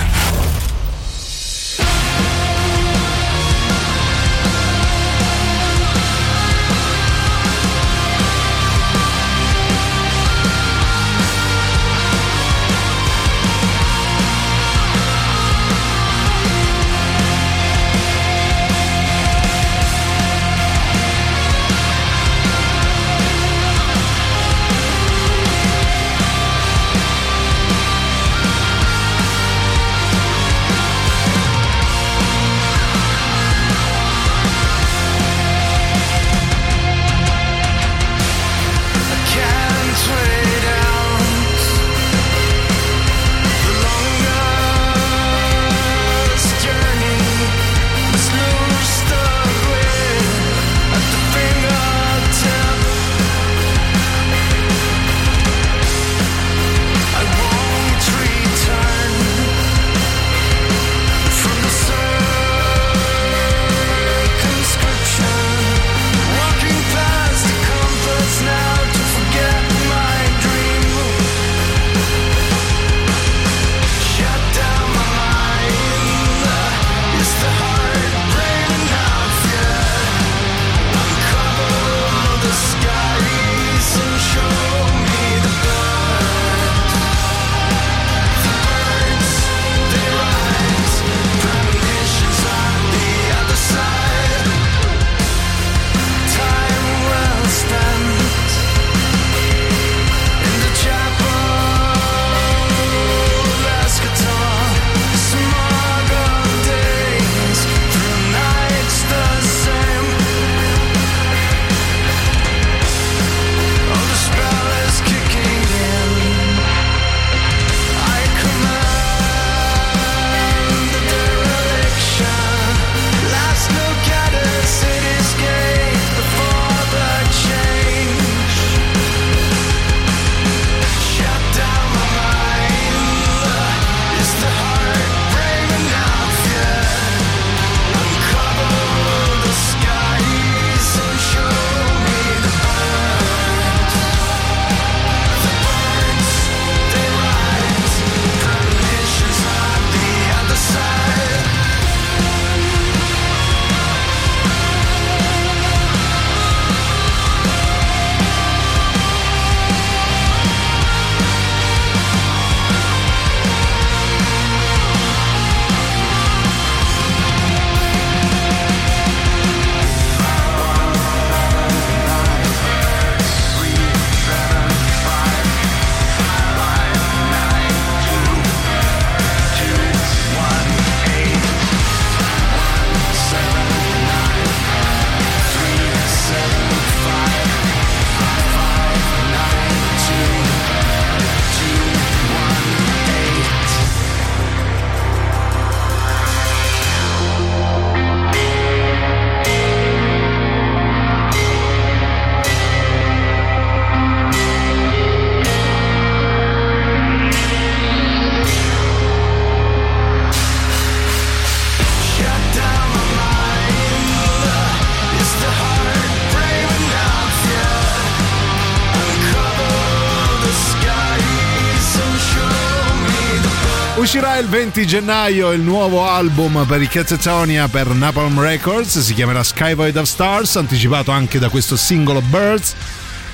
Il 20 gennaio il nuovo album per i Catatonia per Napalm Records, si chiamerà Skyvoid of Stars, anticipato anche da questo singolo Birds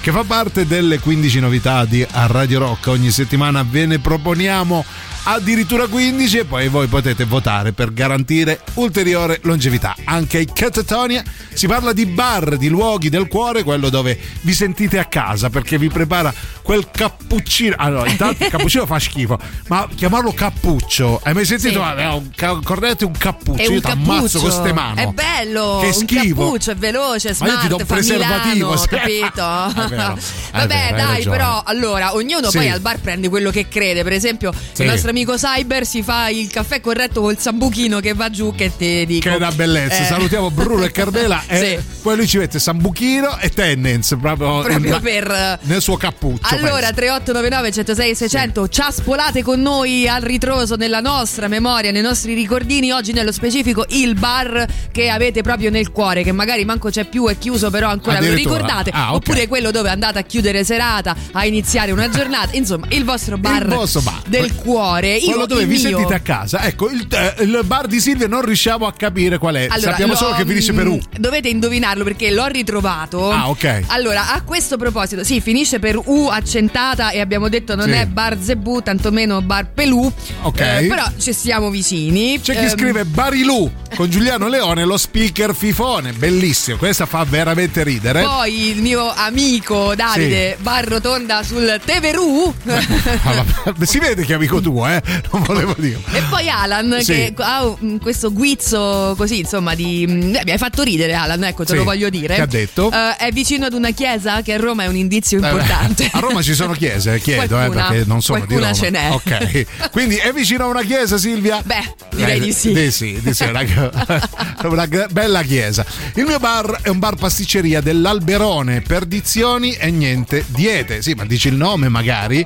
che fa parte delle 15 novità di Radio Rock. Ogni settimana ve ne proponiamo addirittura 15 e poi voi potete votare per garantire ulteriore longevità. Anche ai Catatonia si parla di bar, di luoghi del cuore, quello dove vi sentite a casa perché vi prepara quel cappuccino. Allora, intanto il cappuccino fa schifo, ma chiamarlo cappuccio, hai mai sentito? Sì. Eh, un ca- corretto un cappuccio, È un io ti ammazzo con ste mani. È bello. Che Un schifo. cappuccio è veloce, Ma io ti do smart, un preservativo, Milano, sì. [LAUGHS] capito? È vero, è Vabbè, vero, dai, però allora ognuno Sì. poi al bar prende quello che crede. Per esempio, Sì. il nostro amico Cyber si fa il caffè corretto col sambuchino che va giù che te dico. Che è una bellezza. Eh. Salutiamo Bruno e Carmela. [LAUGHS] E Sì. poi lui ci mette Sambuchino e Tendenz proprio, Proprio in- per nel suo cappuccio. Allora, penso. 3899 106 600, ci spolate con noi al ritroso nella nostra memoria, nei nostri ricordini. Oggi, nello specifico, il bar che avete proprio nel cuore, che magari manco c'è più, è chiuso, però ancora ve lo Addirittura. ricordate. Ah, ok. Oppure quello dove andate a chiudere serata, a iniziare una giornata. Insomma, il vostro bar, Il vostro bar. del cuore. Io, Quello dove vi mio- sentite a casa. Ecco, il, eh, il bar di Silvia non riusciamo a capire qual è. Allora, Sappiamo solo che finisce per U. Dovete indovinarlo perché l'ho ritrovato. Ah, ok. Allora, a questo proposito, sì, finisce per U accentata e abbiamo detto non Sì. è bar Zebù, tantomeno bar Pelù. Ok. Eh, però ci siamo vicini. C'è chi Ehm, scrive Barilù con Giuliano Leone, lo speaker fifone. Bellissimo, questa fa veramente ridere. Poi il mio amico Davide Bar Rotonda sul Teverù. [LAUGHS] Ah, si vede che è amico tuo, eh? Non volevo dire. E poi Alan Sì. che ha questo guizzo così insomma di... mm, eh, mi hai fatto ridere Alan, ecco te Sì. lo voglio dire. Che ha detto? Eh, è vicino ad una chiesa che a Roma è un indizio importante. Eh, A Roma ci sono chiese, [LAUGHS] chiedo, eh, Qualcuna- perché non sono di Roma. ce n'è. Ok. Quindi è vicino a una chiesa, Silvia? Beh, direi Eh, di sì. Di sì, di sì, una, [LAUGHS] una bella chiesa. Il mio bar è un bar pasticceria dell'Alberone, perdizioni e niente diete. Sì, ma dici il nome magari.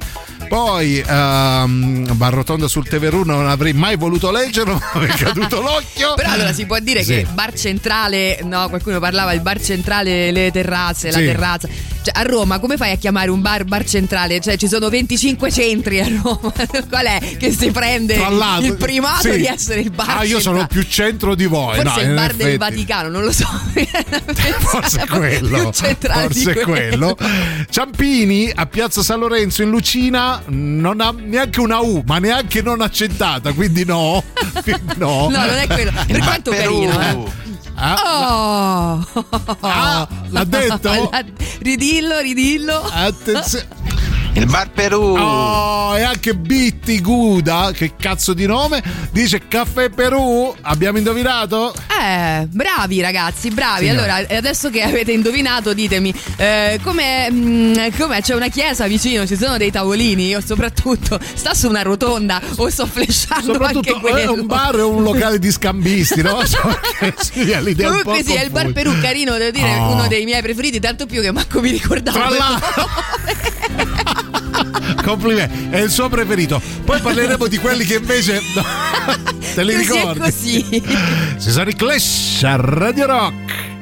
Poi ehm, Bar Rotonda sul Teverù non avrei mai voluto leggerlo, [LAUGHS] ma mi è caduto l'occhio. Però allora si può dire Sì. che bar centrale, no, qualcuno parlava il bar centrale, le terrazze, la Sì. terrazza. Cioè, a Roma come fai a chiamare un bar bar centrale? Cioè, ci sono 25 centri a Roma. [LAUGHS] Qual è che si prende il primato sì. di essere il bar Ah, io centrale? sono più centro di voi. Forse no, il bar del. Vaticano, non lo so. [LAUGHS] Forse è quello. Più centrale Forse di è quello. Ciampini a Piazza San Lorenzo in Lucina non ha neanche una U, ma neanche non accentata, quindi no. [LAUGHS] no. No, non è quello. Per quanto carino, eh. Ah, Oh! l'ha detto? [LAUGHS] Ridillo, ridillo. Attenzione. Il Bar Perù. Oh, e anche Bitti Guda, che cazzo di nome, dice Caffè Perù. Abbiamo indovinato? Eh, bravi ragazzi, bravi. Signora. Allora, adesso che avete indovinato, ditemi, eh, com'è, mm, com'è? C'è una chiesa vicino, ci sono dei tavolini o soprattutto sta su una rotonda o sto flashando anche Soprattutto è quello. un bar o un locale di scambisti, no? [LAUGHS] So sì, è l'idea un po' Comunque sì, è il bar. Perù, carino, devo dire, Oh. uno dei miei preferiti, tanto più che manco mi ricordavo. Tra [LAUGHS] l'altro. [LAUGHS] [LAUGHS] Complimenti, è il suo preferito. Poi parleremo di quelli che invece [LAUGHS] te li Così ricordi. così. I Clash a Radio Rock.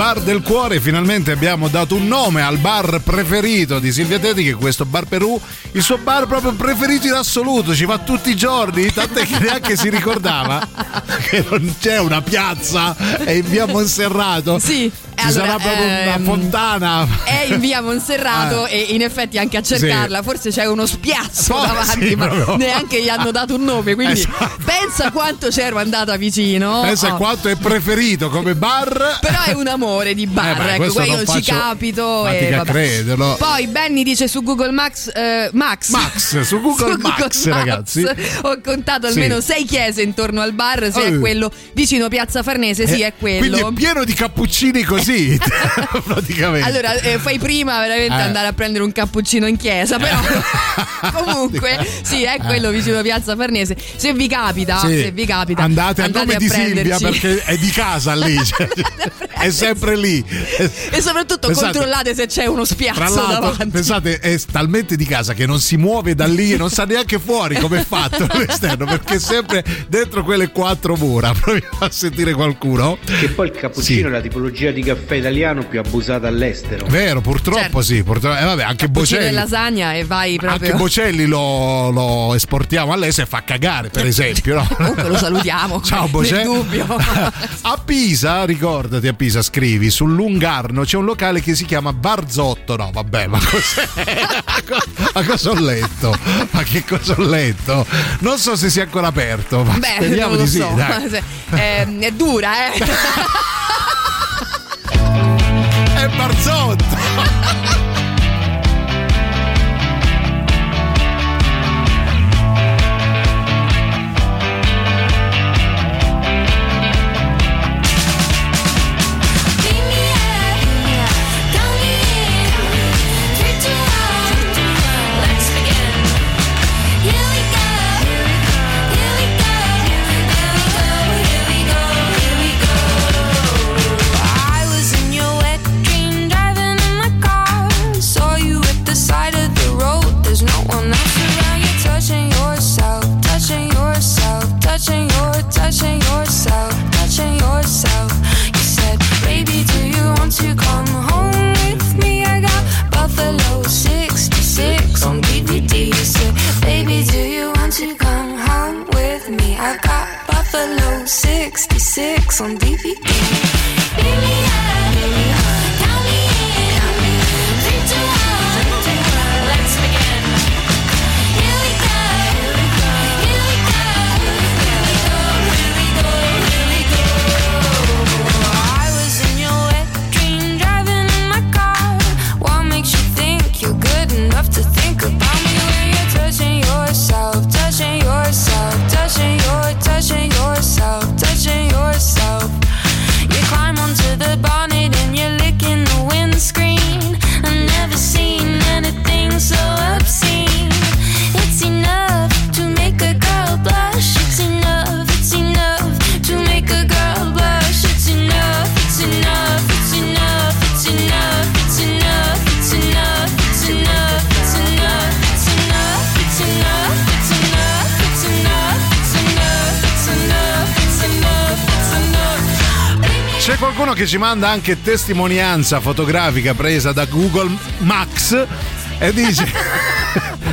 Bar del cuore, finalmente abbiamo dato un nome al bar preferito di Silvia Teti, che è questo bar Perù, il suo bar proprio preferito in assoluto, ci va tutti i giorni, tant'è che neanche si ricordava [LAUGHS] che non c'è una piazza, è in via Monserrato. Sì. Ci allora, sarà proprio una ehm, fontana. È in via Monserrato [LAUGHS] Ah. e in effetti anche a cercarla forse c'è uno spiazzo [LAUGHS] Oh, davanti, sì, ma proprio. neanche gli hanno dato un nome, quindi Esatto. pensa quanto c'ero andata vicino. Pensa Oh. quanto è preferito come bar. Però è un amore di bar, Eh, ecco, io ci capito. E vabbè. crederlo. Poi Benny dice su Google Max, eh, Max. Max, su Google [LAUGHS] Max, ragazzi. Ho contato Sì. almeno sei chiese intorno al bar, se Eh. è quello vicino Piazza Farnese, sì, Eh, è quello. Quindi è pieno di cappuccini così, [LAUGHS] praticamente. Allora, eh, fai prima veramente Eh. andare a prendere un cappuccino in chiesa, però [LAUGHS] comunque [LAUGHS] sì, è quello vicino Piazza Farnese. Se vi capita, Sì. se vi capita, andate al nome a di Silvia perché è di casa lì, cioè, è sempre lì. E soprattutto Pensate- controllate se c'è uno Tra spiazzo l'altro, davanti. pensate, è talmente di casa che non si muove da lì e non sa neanche fuori come è fatto [LAUGHS] all'esterno, perché è sempre dentro quelle quattro mura. [LAUGHS] Proviamo a sentire qualcuno. E poi il cappuccino è la tipologia di caffè italiano più abusata all'estero. Vero, purtroppo Certo. sì. Purtroppo, eh, vabbè, anche e Bocelli. lasagna e vai Anche proprio. Bocelli lo, lo esportiamo all'estero e fa cagare, per esempio. No? Comunque lo salutiamo. [LAUGHS] Ciao Nel Bocelli. dubbio. A Pisa, ricordati a Pisa, scrivi, sul Lungarno c'è un locale che si chiama Barzotto. No, vabbè, ma cos'è? [LAUGHS] ma cosa ho letto? Ma che cosa ho letto? Non so se sia ancora aperto, ma Beh, speriamo di sì. so. [LAUGHS] ehm, è dura, eh. [LAUGHS] È Barzotto! 66 on DVD. Qualcuno che ci manda anche testimonianza fotografica presa da Google Max e dice [LAUGHS]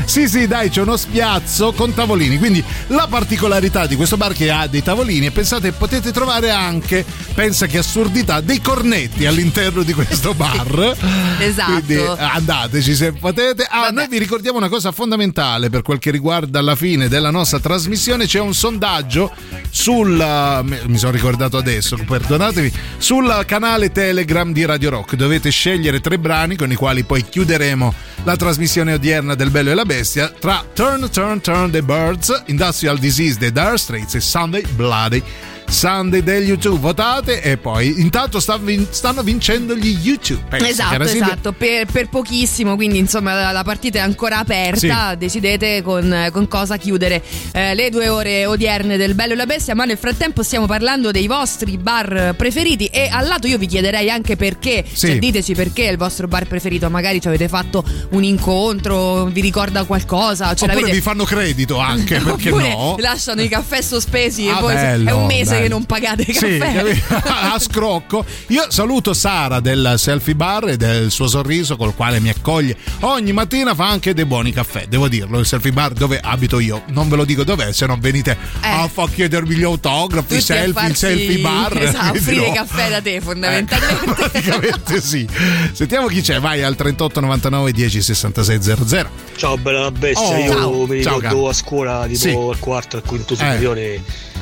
Sì, sì, dai, c'è uno spiazzo con tavolini. Quindi la particolarità di questo bar che ha dei tavolini e pensate potete trovare anche, pensa che assurdità, dei cornetti all'interno di questo [LAUGHS] bar. Esatto. Quindi eh, andateci se potete. Ah, noi vi ricordiamo una cosa fondamentale per quel che riguarda la fine della nostra trasmissione. C'è un sondaggio sul. uh, mi sono ricordato adesso, perdonatemi. Sul canale Telegram di Radio Rock. Dovete scegliere tre brani con i quali poi chiuderemo la trasmissione odierna del Bello e la Bestia tra Turn, Turn, Turn the Birds, Industrial Disease dei Dire Straits e Sunday Bloody. Sunday degli YouTube. Votate e poi intanto stanno vincendo gli YouTube. Pensa, Esatto, esatto, per, per pochissimo, quindi insomma la, partita è ancora aperta, decidete con, con cosa chiudere eh, le due ore odierne del Bello e la Bestia, ma nel frattempo stiamo parlando dei vostri bar preferiti e al lato io vi chiederei anche perché, Sì. cioè diteci perché è il vostro bar preferito, magari ci avete fatto un incontro, vi ricorda qualcosa, ce Oppure vi fanno credito anche [LAUGHS] perché no? lasciano i caffè sospesi Ah, e voi è bello, un mese bello. che non pagate i Sì, caffè. [LAUGHS] a scrocco. Io saluto Sara del Selfie Bar e del suo sorriso col quale mi accoglie ogni mattina. Fa anche dei buoni caffè, devo dirlo. Il Selfie Bar dove abito io, non ve lo dico dov'è, se non venite a fa chiedermi gli autografi, i Eh. Selfie, il farsi- selfie bar. [LAUGHS] esatto, [LAUGHS] offrire dirò. caffè da te fondamentalmente. Praticamente sì. Sentiamo chi c'è. Vai al 38 99 10 66 00. Ciao bella bestia, Oh, io ciao. mi Ciao, ricordo caro. a scuola tipo Sì. al quarto al quinto Eh. superiore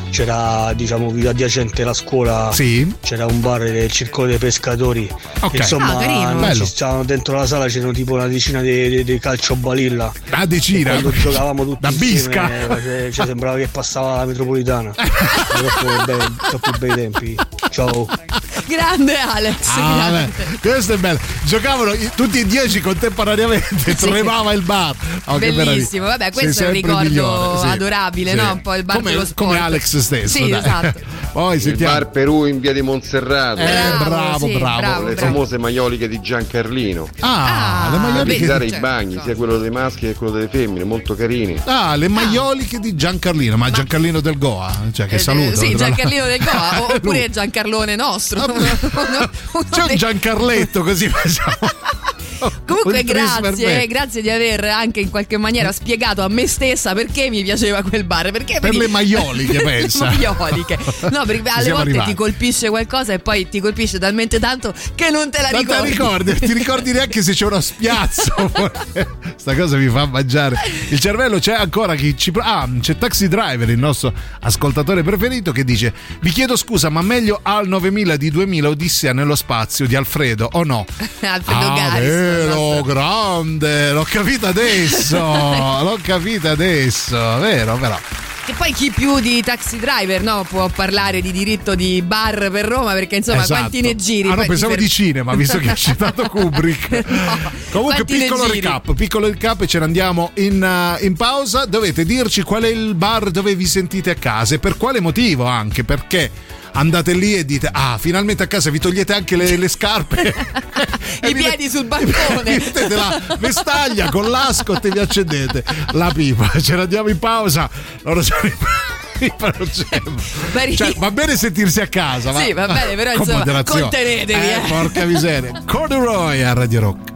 c'era diciamo vita adiacente alla scuola. Sì. c'era un bar del circolo dei pescatori. Ok. insomma Ah, ci stavano dentro la sala c'erano tipo una decina di, di- di calcio balilla a decina quando giocavamo tutti Da bisca. insieme eh, ci sembrava che passava la metropolitana. [LAUGHS] Troppo, bei, troppo bei tempi. Ciao Grande Alex. Ah, grande. questo è bello. Giocavano tutti e dieci contemporaneamente, [LAUGHS] tremava il bar. Oh, Bellissimo, vabbè, questo Sei è un ricordo migliore, sì. adorabile, Sì. no? Un po' il bar come, dello sport. come Alex stesso. Sì, dai. esatto. [LAUGHS] Poi Il sentiamo. bar Perù in via di Monserrato. Eh, bravo, sì, bravo. bravo, Le bravo. famose maioliche di Giancarlino. Ah, le Per maioliche visitare di... i bagni, sia quello dei maschi che quello delle femmine, molto carini. Ah, le maioliche di Giancarlino, ma Giancarlino del Goa, cioè che Eh, saluto. Sì, Giancarlino del Goa, [LAUGHS] oppure Giancarlone nostro. C'è un Giancarletto così facciamo. [LAUGHS] [LAUGHS] Comunque grazie, eh, grazie di aver anche in qualche maniera spiegato a me stessa perché mi piaceva quel bar. Perché Per le maioliche, [LAUGHS] pensa. le maioliche. No, perché alle volte arrivati. ti colpisce qualcosa e poi ti colpisce talmente tanto che non te la Non te ricordi. ricordi, ti ricordi neanche se c'è uno spiazzo. [LAUGHS] Sta cosa mi fa mangiare il cervello. C'è ancora chi ci. Ah, c'è Taxi Driver, il nostro ascoltatore preferito, che dice: Vi chiedo scusa, ma meglio al 9000 di 2000 Odissea nello spazio di Alfredo o no? Alfredo ah, Garis. Vero, grande, l'ho capito adesso. [LAUGHS] l'ho capito adesso, vero, però. E poi chi più di taxi driver no, può parlare di diritto di bar per Roma perché insomma Esatto. quanti ne giri? Ah, no, pensavo ti di cinema, visto che ha [LAUGHS] citato Kubrick. Comunque, quanti ne piccolo recap, piccolo recap e ce ne andiamo in, uh, in pausa. Dovete dirci qual è il bar dove vi sentite a casa e per quale motivo anche, perché andate lì e dite ah finalmente a casa vi togliete anche le, le scarpe [LAUGHS] [LAUGHS] I piedi sul balcone. [LAUGHS] mettete la vestaglia con l'ascot e vi accendete la pipa ce ne andiamo in pausa loro sono in. Bari- Cioè, va bene sentirsi a casa ma Sì, va bene, però, insomma, contenetevi, eh, eh. porca miseria Corduroy a Radio Rock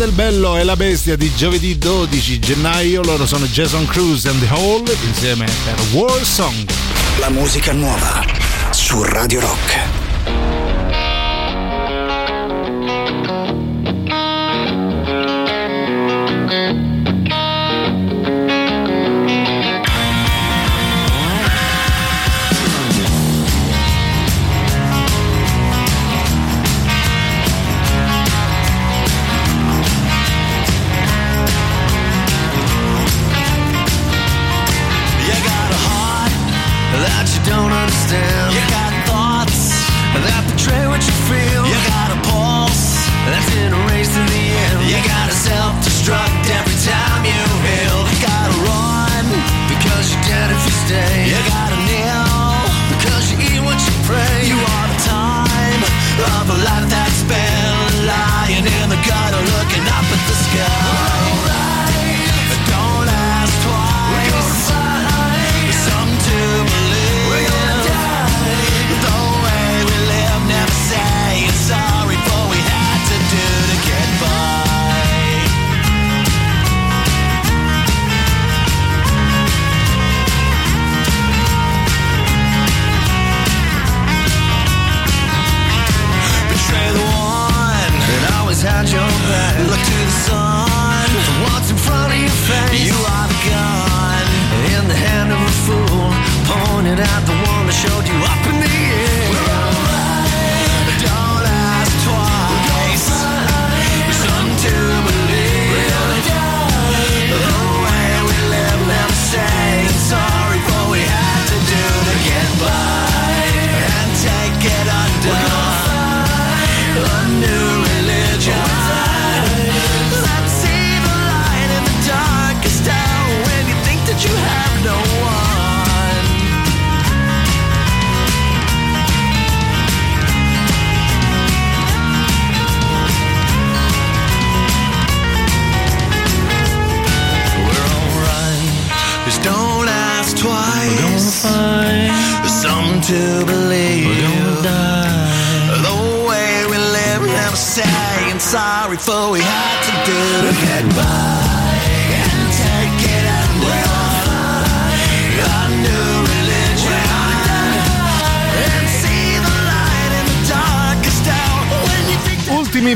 del bello e la bestia di giovedì 12 gennaio. Loro sono Jason Cruz and The Hole insieme per War Song. La musica nuova su Radio Rock.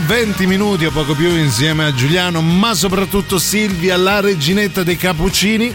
20 minuti o poco più insieme a Giuliano, ma soprattutto Silvia, la reginetta dei cappuccini.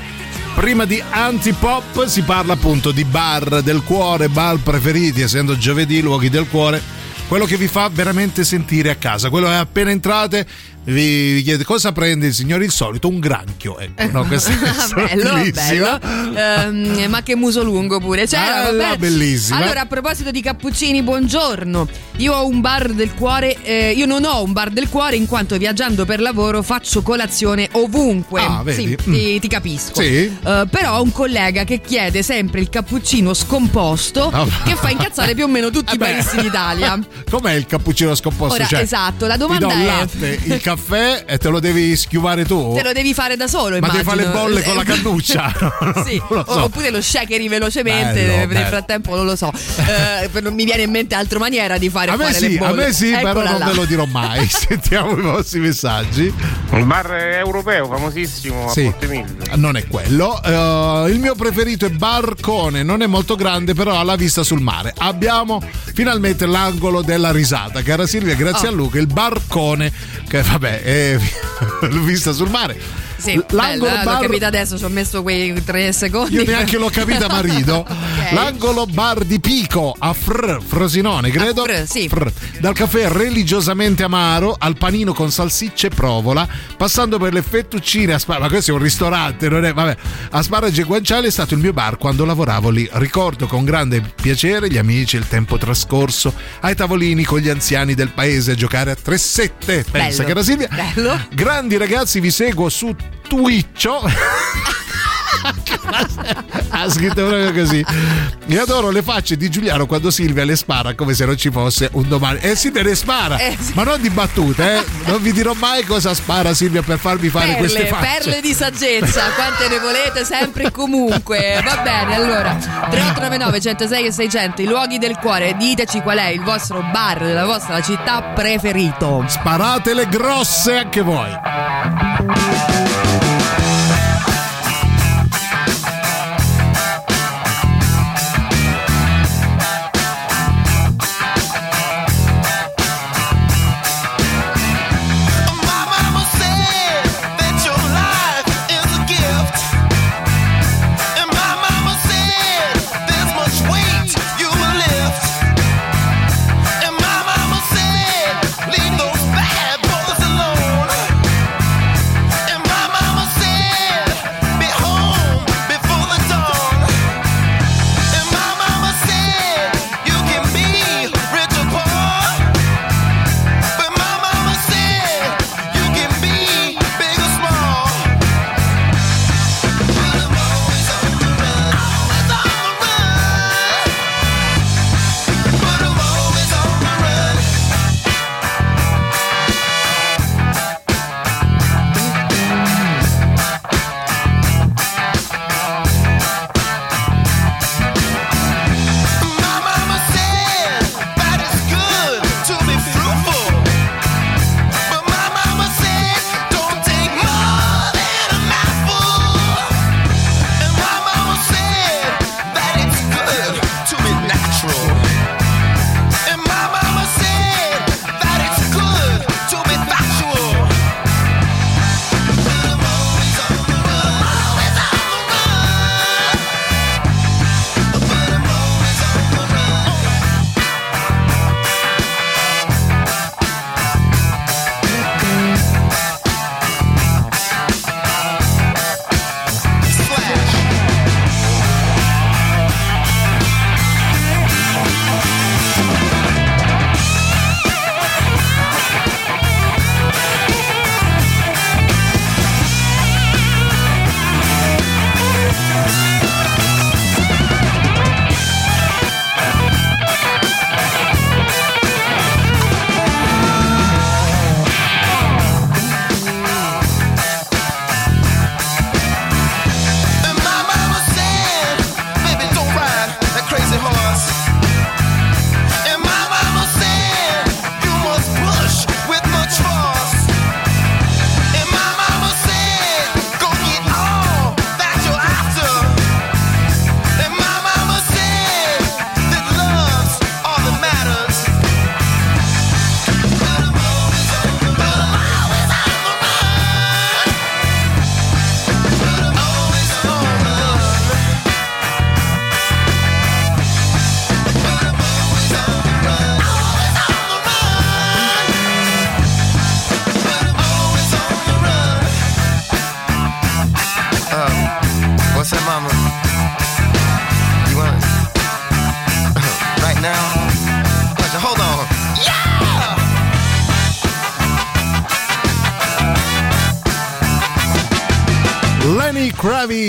Prima di antipop si parla appunto di bar del cuore, bar preferiti, essendo giovedì, luoghi del cuore. Quello che vi fa veramente sentire a casa, quello è appena entrate, vi, vi chiede cosa prende il signore il solito, un granchio. Ecco, no, questo [LAUGHS] è bello, bello. Ehm, ma che muso lungo pure. C'era, Bella, vabbè. bellissima. Allora, a proposito di cappuccini, buongiorno. Io ho un bar del cuore. eh, io non ho un bar del cuore in quanto viaggiando per lavoro faccio colazione ovunque. Ah, vedi? Sì, ti, ti capisco. Sì. Eh, però ho un collega che chiede sempre il cappuccino scomposto Ah. che fa incazzare più o meno tutti i Vabbè. baristi d'Italia. [LAUGHS] Com'è il cappuccino scomposto? Ora, Cioè, esatto, la domanda il è- latte, il caffè e te lo devi schiuvare tu? Te lo devi fare da solo, Ma devi immagino. fare le bolle con la cannuccia? [LAUGHS] sì, lo so. oppure lo shakeri velocemente. Bello, nel bello. frattempo non lo so. Eh, non mi viene in mente altra maniera di fare, A me fare le sì, a me sì, però non là. ve lo dirò mai. [LAUGHS] Sentiamo i vostri messaggi. Un bar europeo famosissimo Sì. a Ponte Milvio. Non è quello. Eh, il mio preferito è Barcone, non è molto grande, però ha la vista sul mare. Abbiamo finalmente l'angolo della risata. Cara Silvia, grazie Oh. a Luca, il Barcone, che vabbè, [LAUGHS] è vista sul mare. Sì, L'angolo bello, eh, bar- l'ho capita adesso, ci ho messo quei tre secondi. Io neanche l'ho capita, Marido. [LAUGHS] Ok. L'angolo bar di Pico a Fr, Frosinone, credo. Fr, sì. Fr. Dal caffè religiosamente amaro al panino con salsicce e provola, passando per le fettuccine a sparagi. Ma questo è un ristorante, non è? Vabbè. Asparagi e guanciale è stato il mio bar quando lavoravo lì. Ricordo con grande piacere gli amici il tempo trascorso ai tavolini con gli anziani del paese a giocare a 3-7. Pensa Bello. che era Silvia. Bello. Grandi ragazzi, vi seguo su Twitch. ha scritto proprio così. Io adoro le facce di Giuliano quando Silvia le spara come se non ci fosse un domani. E Silvia le spara, Eh, sì. ma non di battute, eh. Non vi dirò mai cosa spara Silvia per farvi fare queste Perle, facce. perle di saggezza, quante ne volete sempre e comunque. Va bene, allora 3899 106 e 600, i luoghi del cuore, diteci qual è il vostro bar della vostra città preferito. Sparatele grosse anche voi.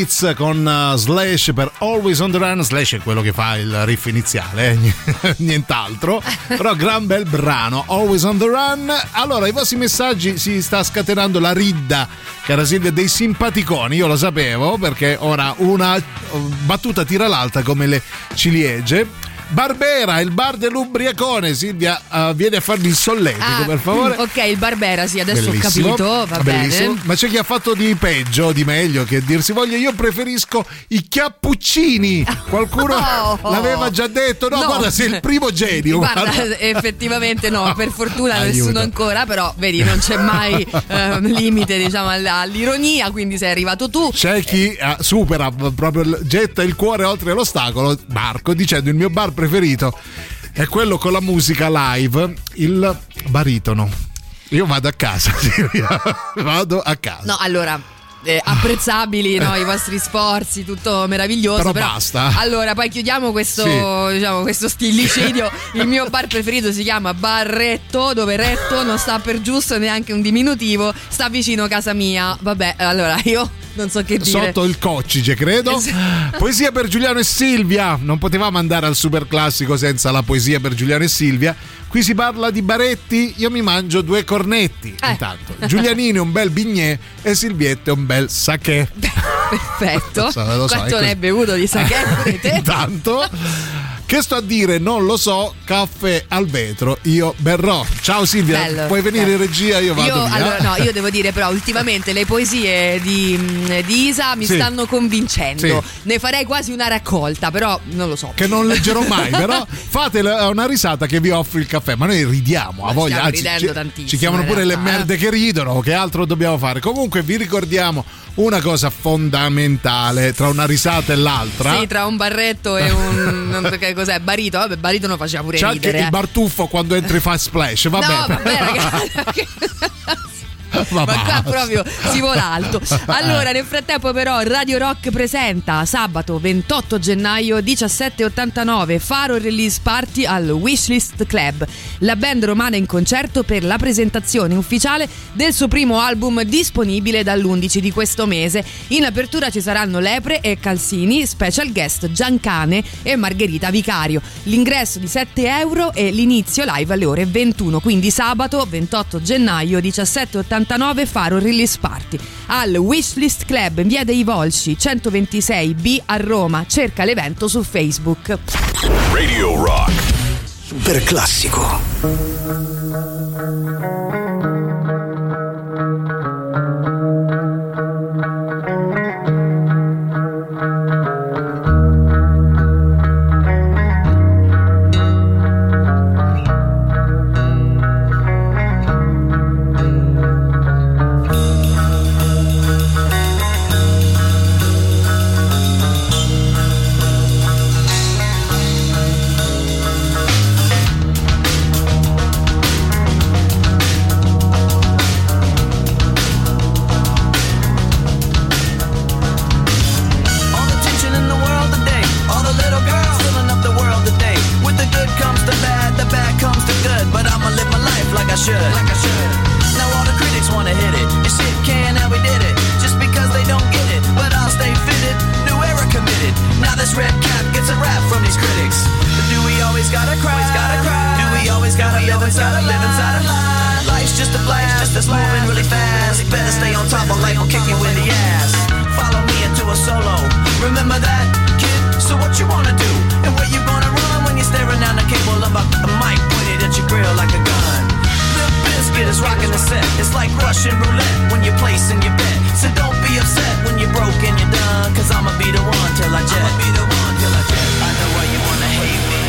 Kravitz con uh, Slash per Always on the Run. Slash è quello che fa il riff iniziale, eh, [LAUGHS] nient'altro. Però gran bel brano, Always on the Run. Allora, i vostri messaggi si sta scatenando la ridda, cara Silvia, dei simpaticoni. Io lo sapevo perché ora una battuta tira l'altra come le ciliegie. Barbera, il bar dell'ubriacone. Silvia, uh, vieni a farmi il solletico, Ah, per favore. Ok, il Barbera, sì, adesso Bellissimo, ho capito, va bellissimo. bene. Ma c'è chi ha fatto di peggio, di meglio che dir si voglia. Io preferisco i chiappuccini. Qualcuno [LAUGHS] Oh. l'aveva già detto. No, No. guarda, sei il primo genio. [LAUGHS] Guarda, guarda. effettivamente no, per [LAUGHS] fortuna Aiuto. nessuno ancora, però vedi, non c'è mai eh, limite diciamo all'ironia, quindi sei arrivato tu. C'è chi eh, supera proprio, getta il cuore oltre l'ostacolo, Marco, dicendo il mio bar preferito è quello con la musica live, il baritono. Io vado a casa, [LAUGHS] vado a casa. No, allora. Eh, apprezzabili no, i vostri sforzi, tutto meraviglioso. Però Però, basta. Allora, poi chiudiamo questo, Sì. diciamo, questo stillicidio. Il mio bar preferito si chiama Barretto, dove retto non sta per giusto neanche un diminutivo, sta vicino a casa mia. Vabbè, allora io non so che dire. Sotto il coccige, credo. Poesia per Giuliano e Silvia. Non potevamo andare al super classico senza la poesia per Giuliano e Silvia. Qui si parla di baretti, io mi mangio due cornetti. Eh. Intanto, Giulianini un bel bignè e Silviette un bel sake. [LAUGHS] Perfetto. [LAUGHS] Lo so, lo so, Quanto è ne hai bevuto di sake? [LAUGHS] Intanto, che sto a dire? Non lo so. Caffè al vetro, io berrò. Ciao Silvia, Bello, puoi venire bello. in regia? Io vado Io, allora, no, io [LAUGHS] devo dire però ultimamente le poesie di, mh, di Isa mi Sì. stanno convincendo. Sì. Ne farei quasi una raccolta, però non lo so. che non leggerò mai, però [LAUGHS] fate una risata che vi offro il caffè, ma noi ridiamo a voglia, anzi, ridendo ci, tantissimo, ci chiamano pure le realtà, eh. merde che ridono, che altro dobbiamo fare? Comunque vi ricordiamo una cosa fondamentale tra una risata e l'altra. Sì, tra un barretto e un. [LAUGHS] non so che cos'è, barito. Vabbè, barito non faceva pure C'è anche ridere. il eh. bartuffo quando entri fa splash, vabbè. No, [LAUGHS] vabbè, ragazzi. Ma Ma qua proprio si vola alto. Allora, nel frattempo, però, Radio Rock presenta sabato 28 gennaio 1789 Faro Release Party al Wishlist Club. La band romana in concerto per la presentazione ufficiale del suo primo album disponibile dall'11 di questo mese. In apertura ci saranno Lepre e Calzini, special guest Giancane e Margherita Vicario. L'ingresso di 7 euro e l'inizio live alle ore 21, quindi sabato 28 gennaio 1789 Faro Release Party al Wishlist Club in via dei Volsci 126B a Roma. Cerca l'evento su Facebook. Radio Rock. Super classico. Russian roulette when you're placing your bet. So don't be upset when you're broke and you're done. Cause I'ma be the one till I jet. I'ma be the one till I jet. I know why you wanna hate me.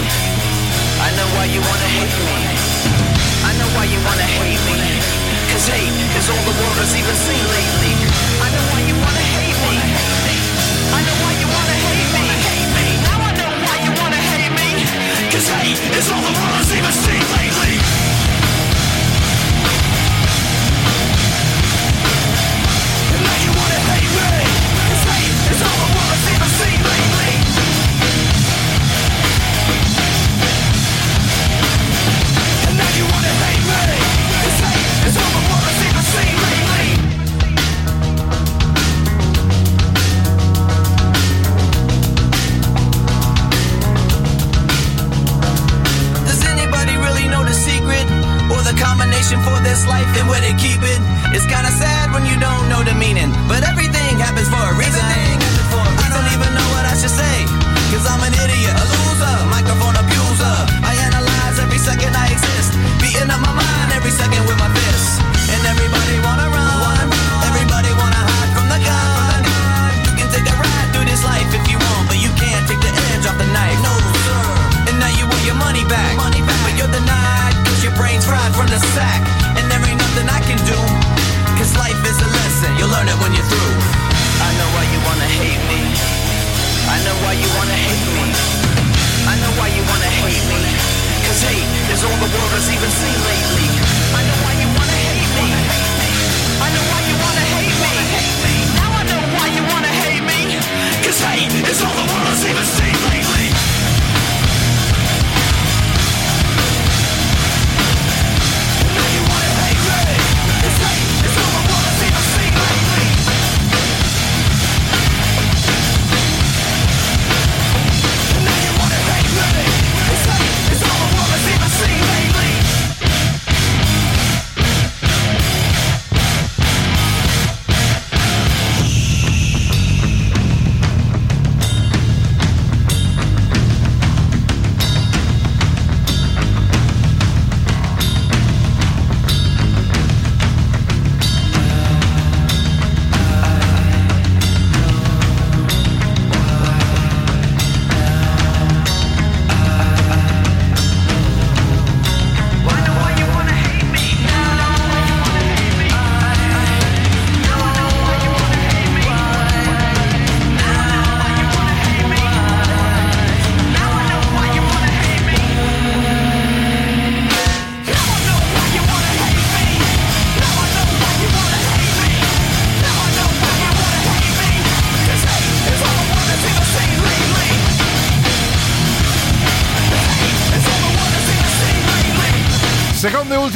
I know why you wanna hate me. I know why you wanna hate me. Cause hate is all the world has even seen lately. I know why you wanna hate me. I know why you wanna hate me. Now I know why you wanna hate me. Cause hate is all the world has even seen lately.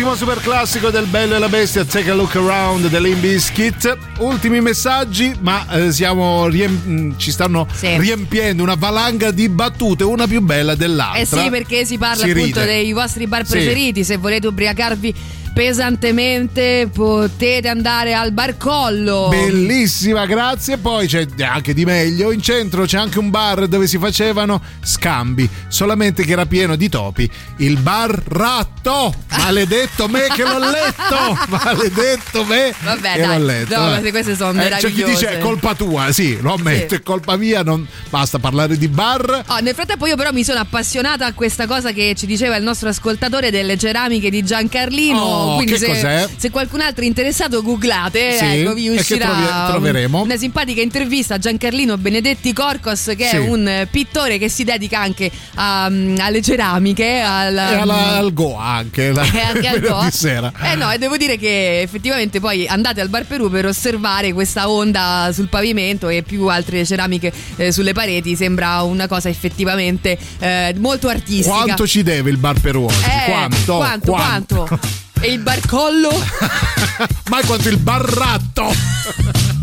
Ultimo super classico del Bello e la Bestia, Take a Look Around dell'Inbiscuit. Ultimi messaggi, ma eh, siamo riem- mm, ci stanno Sì. riempiendo una valanga di battute, una più bella dell'altra. Eh sì, perché si parla Si appunto ride. dei vostri bar Sì. preferiti. Se volete ubriacarvi pesantemente, potete andare al Barcollo. Bellissima, grazie. Poi c'è anche di meglio. In centro c'è anche un bar dove si facevano scambi, solamente che era pieno di topi. Il bar ratto. Maledetto me che l'ho letto. [LAUGHS] Maledetto me Vabbè, che dai. l'ho letto. No, Eh. queste- sono Eh, C'è chi dice è colpa tua, sì, lo ammetto, Sì. è colpa mia, non basta parlare di bar. Oh, nel frattempo io però mi sono appassionata a questa cosa che ci diceva il nostro ascoltatore delle ceramiche di Giancarlino. Oh, Quindi che se, cos'è? se qualcun altro è interessato googlate, Sì, ecco, vi e uscirà trovi- troveremo? una simpatica intervista a Giancarlino Benedetti Corcos che Sì. è un pittore che si dedica anche a, mm, alle ceramiche, al, alla- al Goa anche, la- e anche al Goa. sera. Eh no, e devo dire che effettivamente poi andate al Bar Perù per osservare questa onda sul pavimento e più altre ceramiche eh, sulle pareti. Sembra una cosa effettivamente eh, molto artistica. Quanto ci deve il bar per oggi? Eh, quanto? Quanto? Quanto? E il barcollo? [LAUGHS] Mai quanto il barratto! [LAUGHS]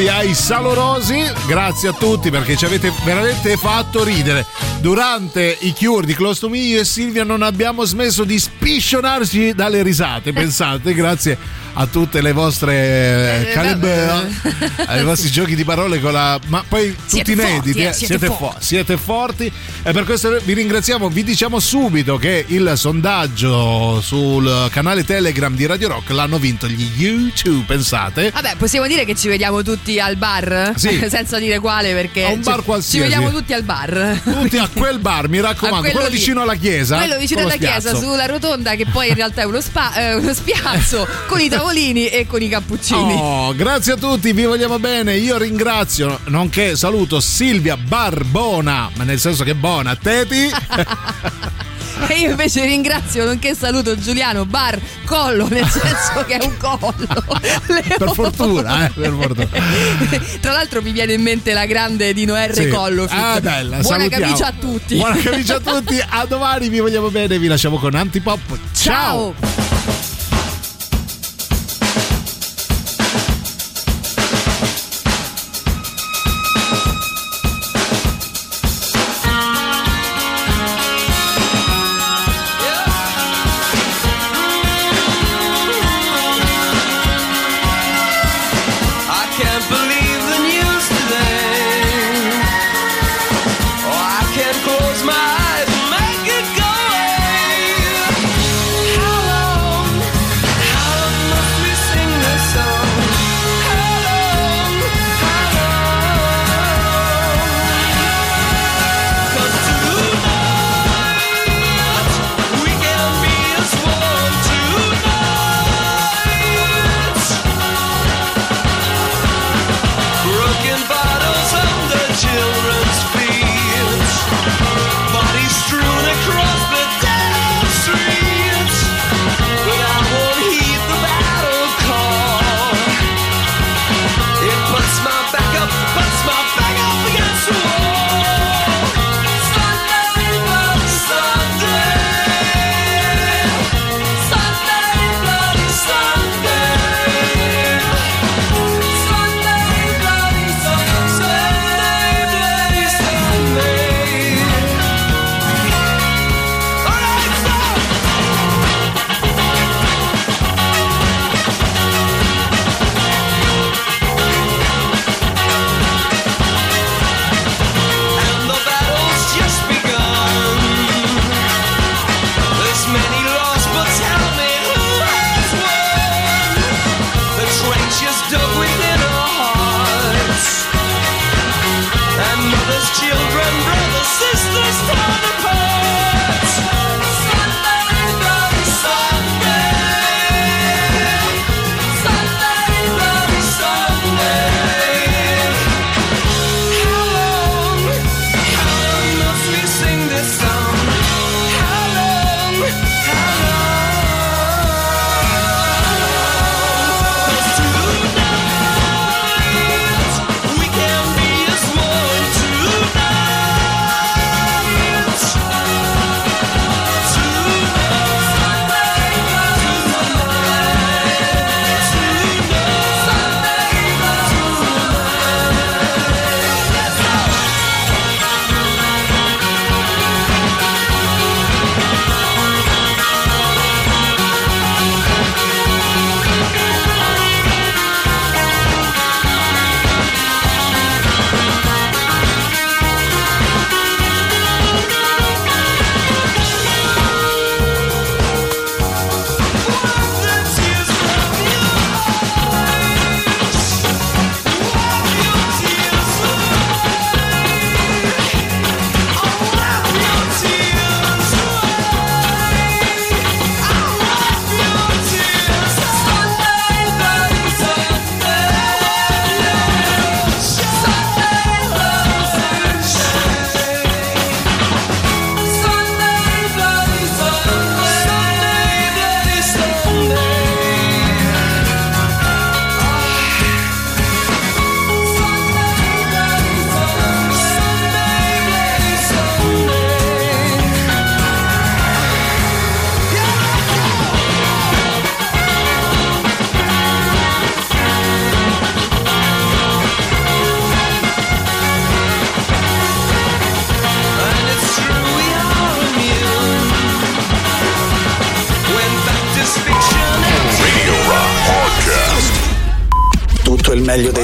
giunti ai salorosi. Grazie a tutti perché ci avete veramente fatto ridere. Durante i cure di Close to Me io e Silvia non abbiamo smesso di spiscionarci dalle risate. Pensate, [LAUGHS] grazie a tutte le vostre Eh, Caleb, vabbè. ai vostri giochi di parole con la ma poi Siete tutti inediti, eh, eh, siete fo- forti. siete forti e per questo vi ringraziamo, vi diciamo subito che il sondaggio sul canale Telegram di Radio Rock l'hanno vinto gli YouTube, pensate? Vabbè, possiamo dire che ci vediamo tutti al bar? Sì. [LAUGHS] Senza dire quale perché A un bar ci- qualsiasi. ci vediamo tutti al bar. Tutti a quel bar, mi [LAUGHS] raccomando, quello, lì. vicino alla chiesa. Quello vicino alla chiesa, spiazzo. sulla rotonda, che poi in realtà è uno, spa- eh, uno spiazzo [LAUGHS] con i tavolini e con i cappuccini. Oh, grazie a tutti, vi vogliamo bene. Io ringrazio, nonché saluto Silvia Barbona, ma nel senso che buona, Teti. [LAUGHS] E io invece ringrazio, nonché saluto Giuliano Bar Collo, nel senso che è un collo. [LAUGHS] per fortuna, eh, per fortuna. [LAUGHS] Tra l'altro mi viene in mente la grande Dino R. Sì. Collo. Ah, bella, Buona salutiamo. camicia a tutti. Buona camicia a tutti, a domani, vi vogliamo bene, vi lasciamo con Antipop. Ciao. I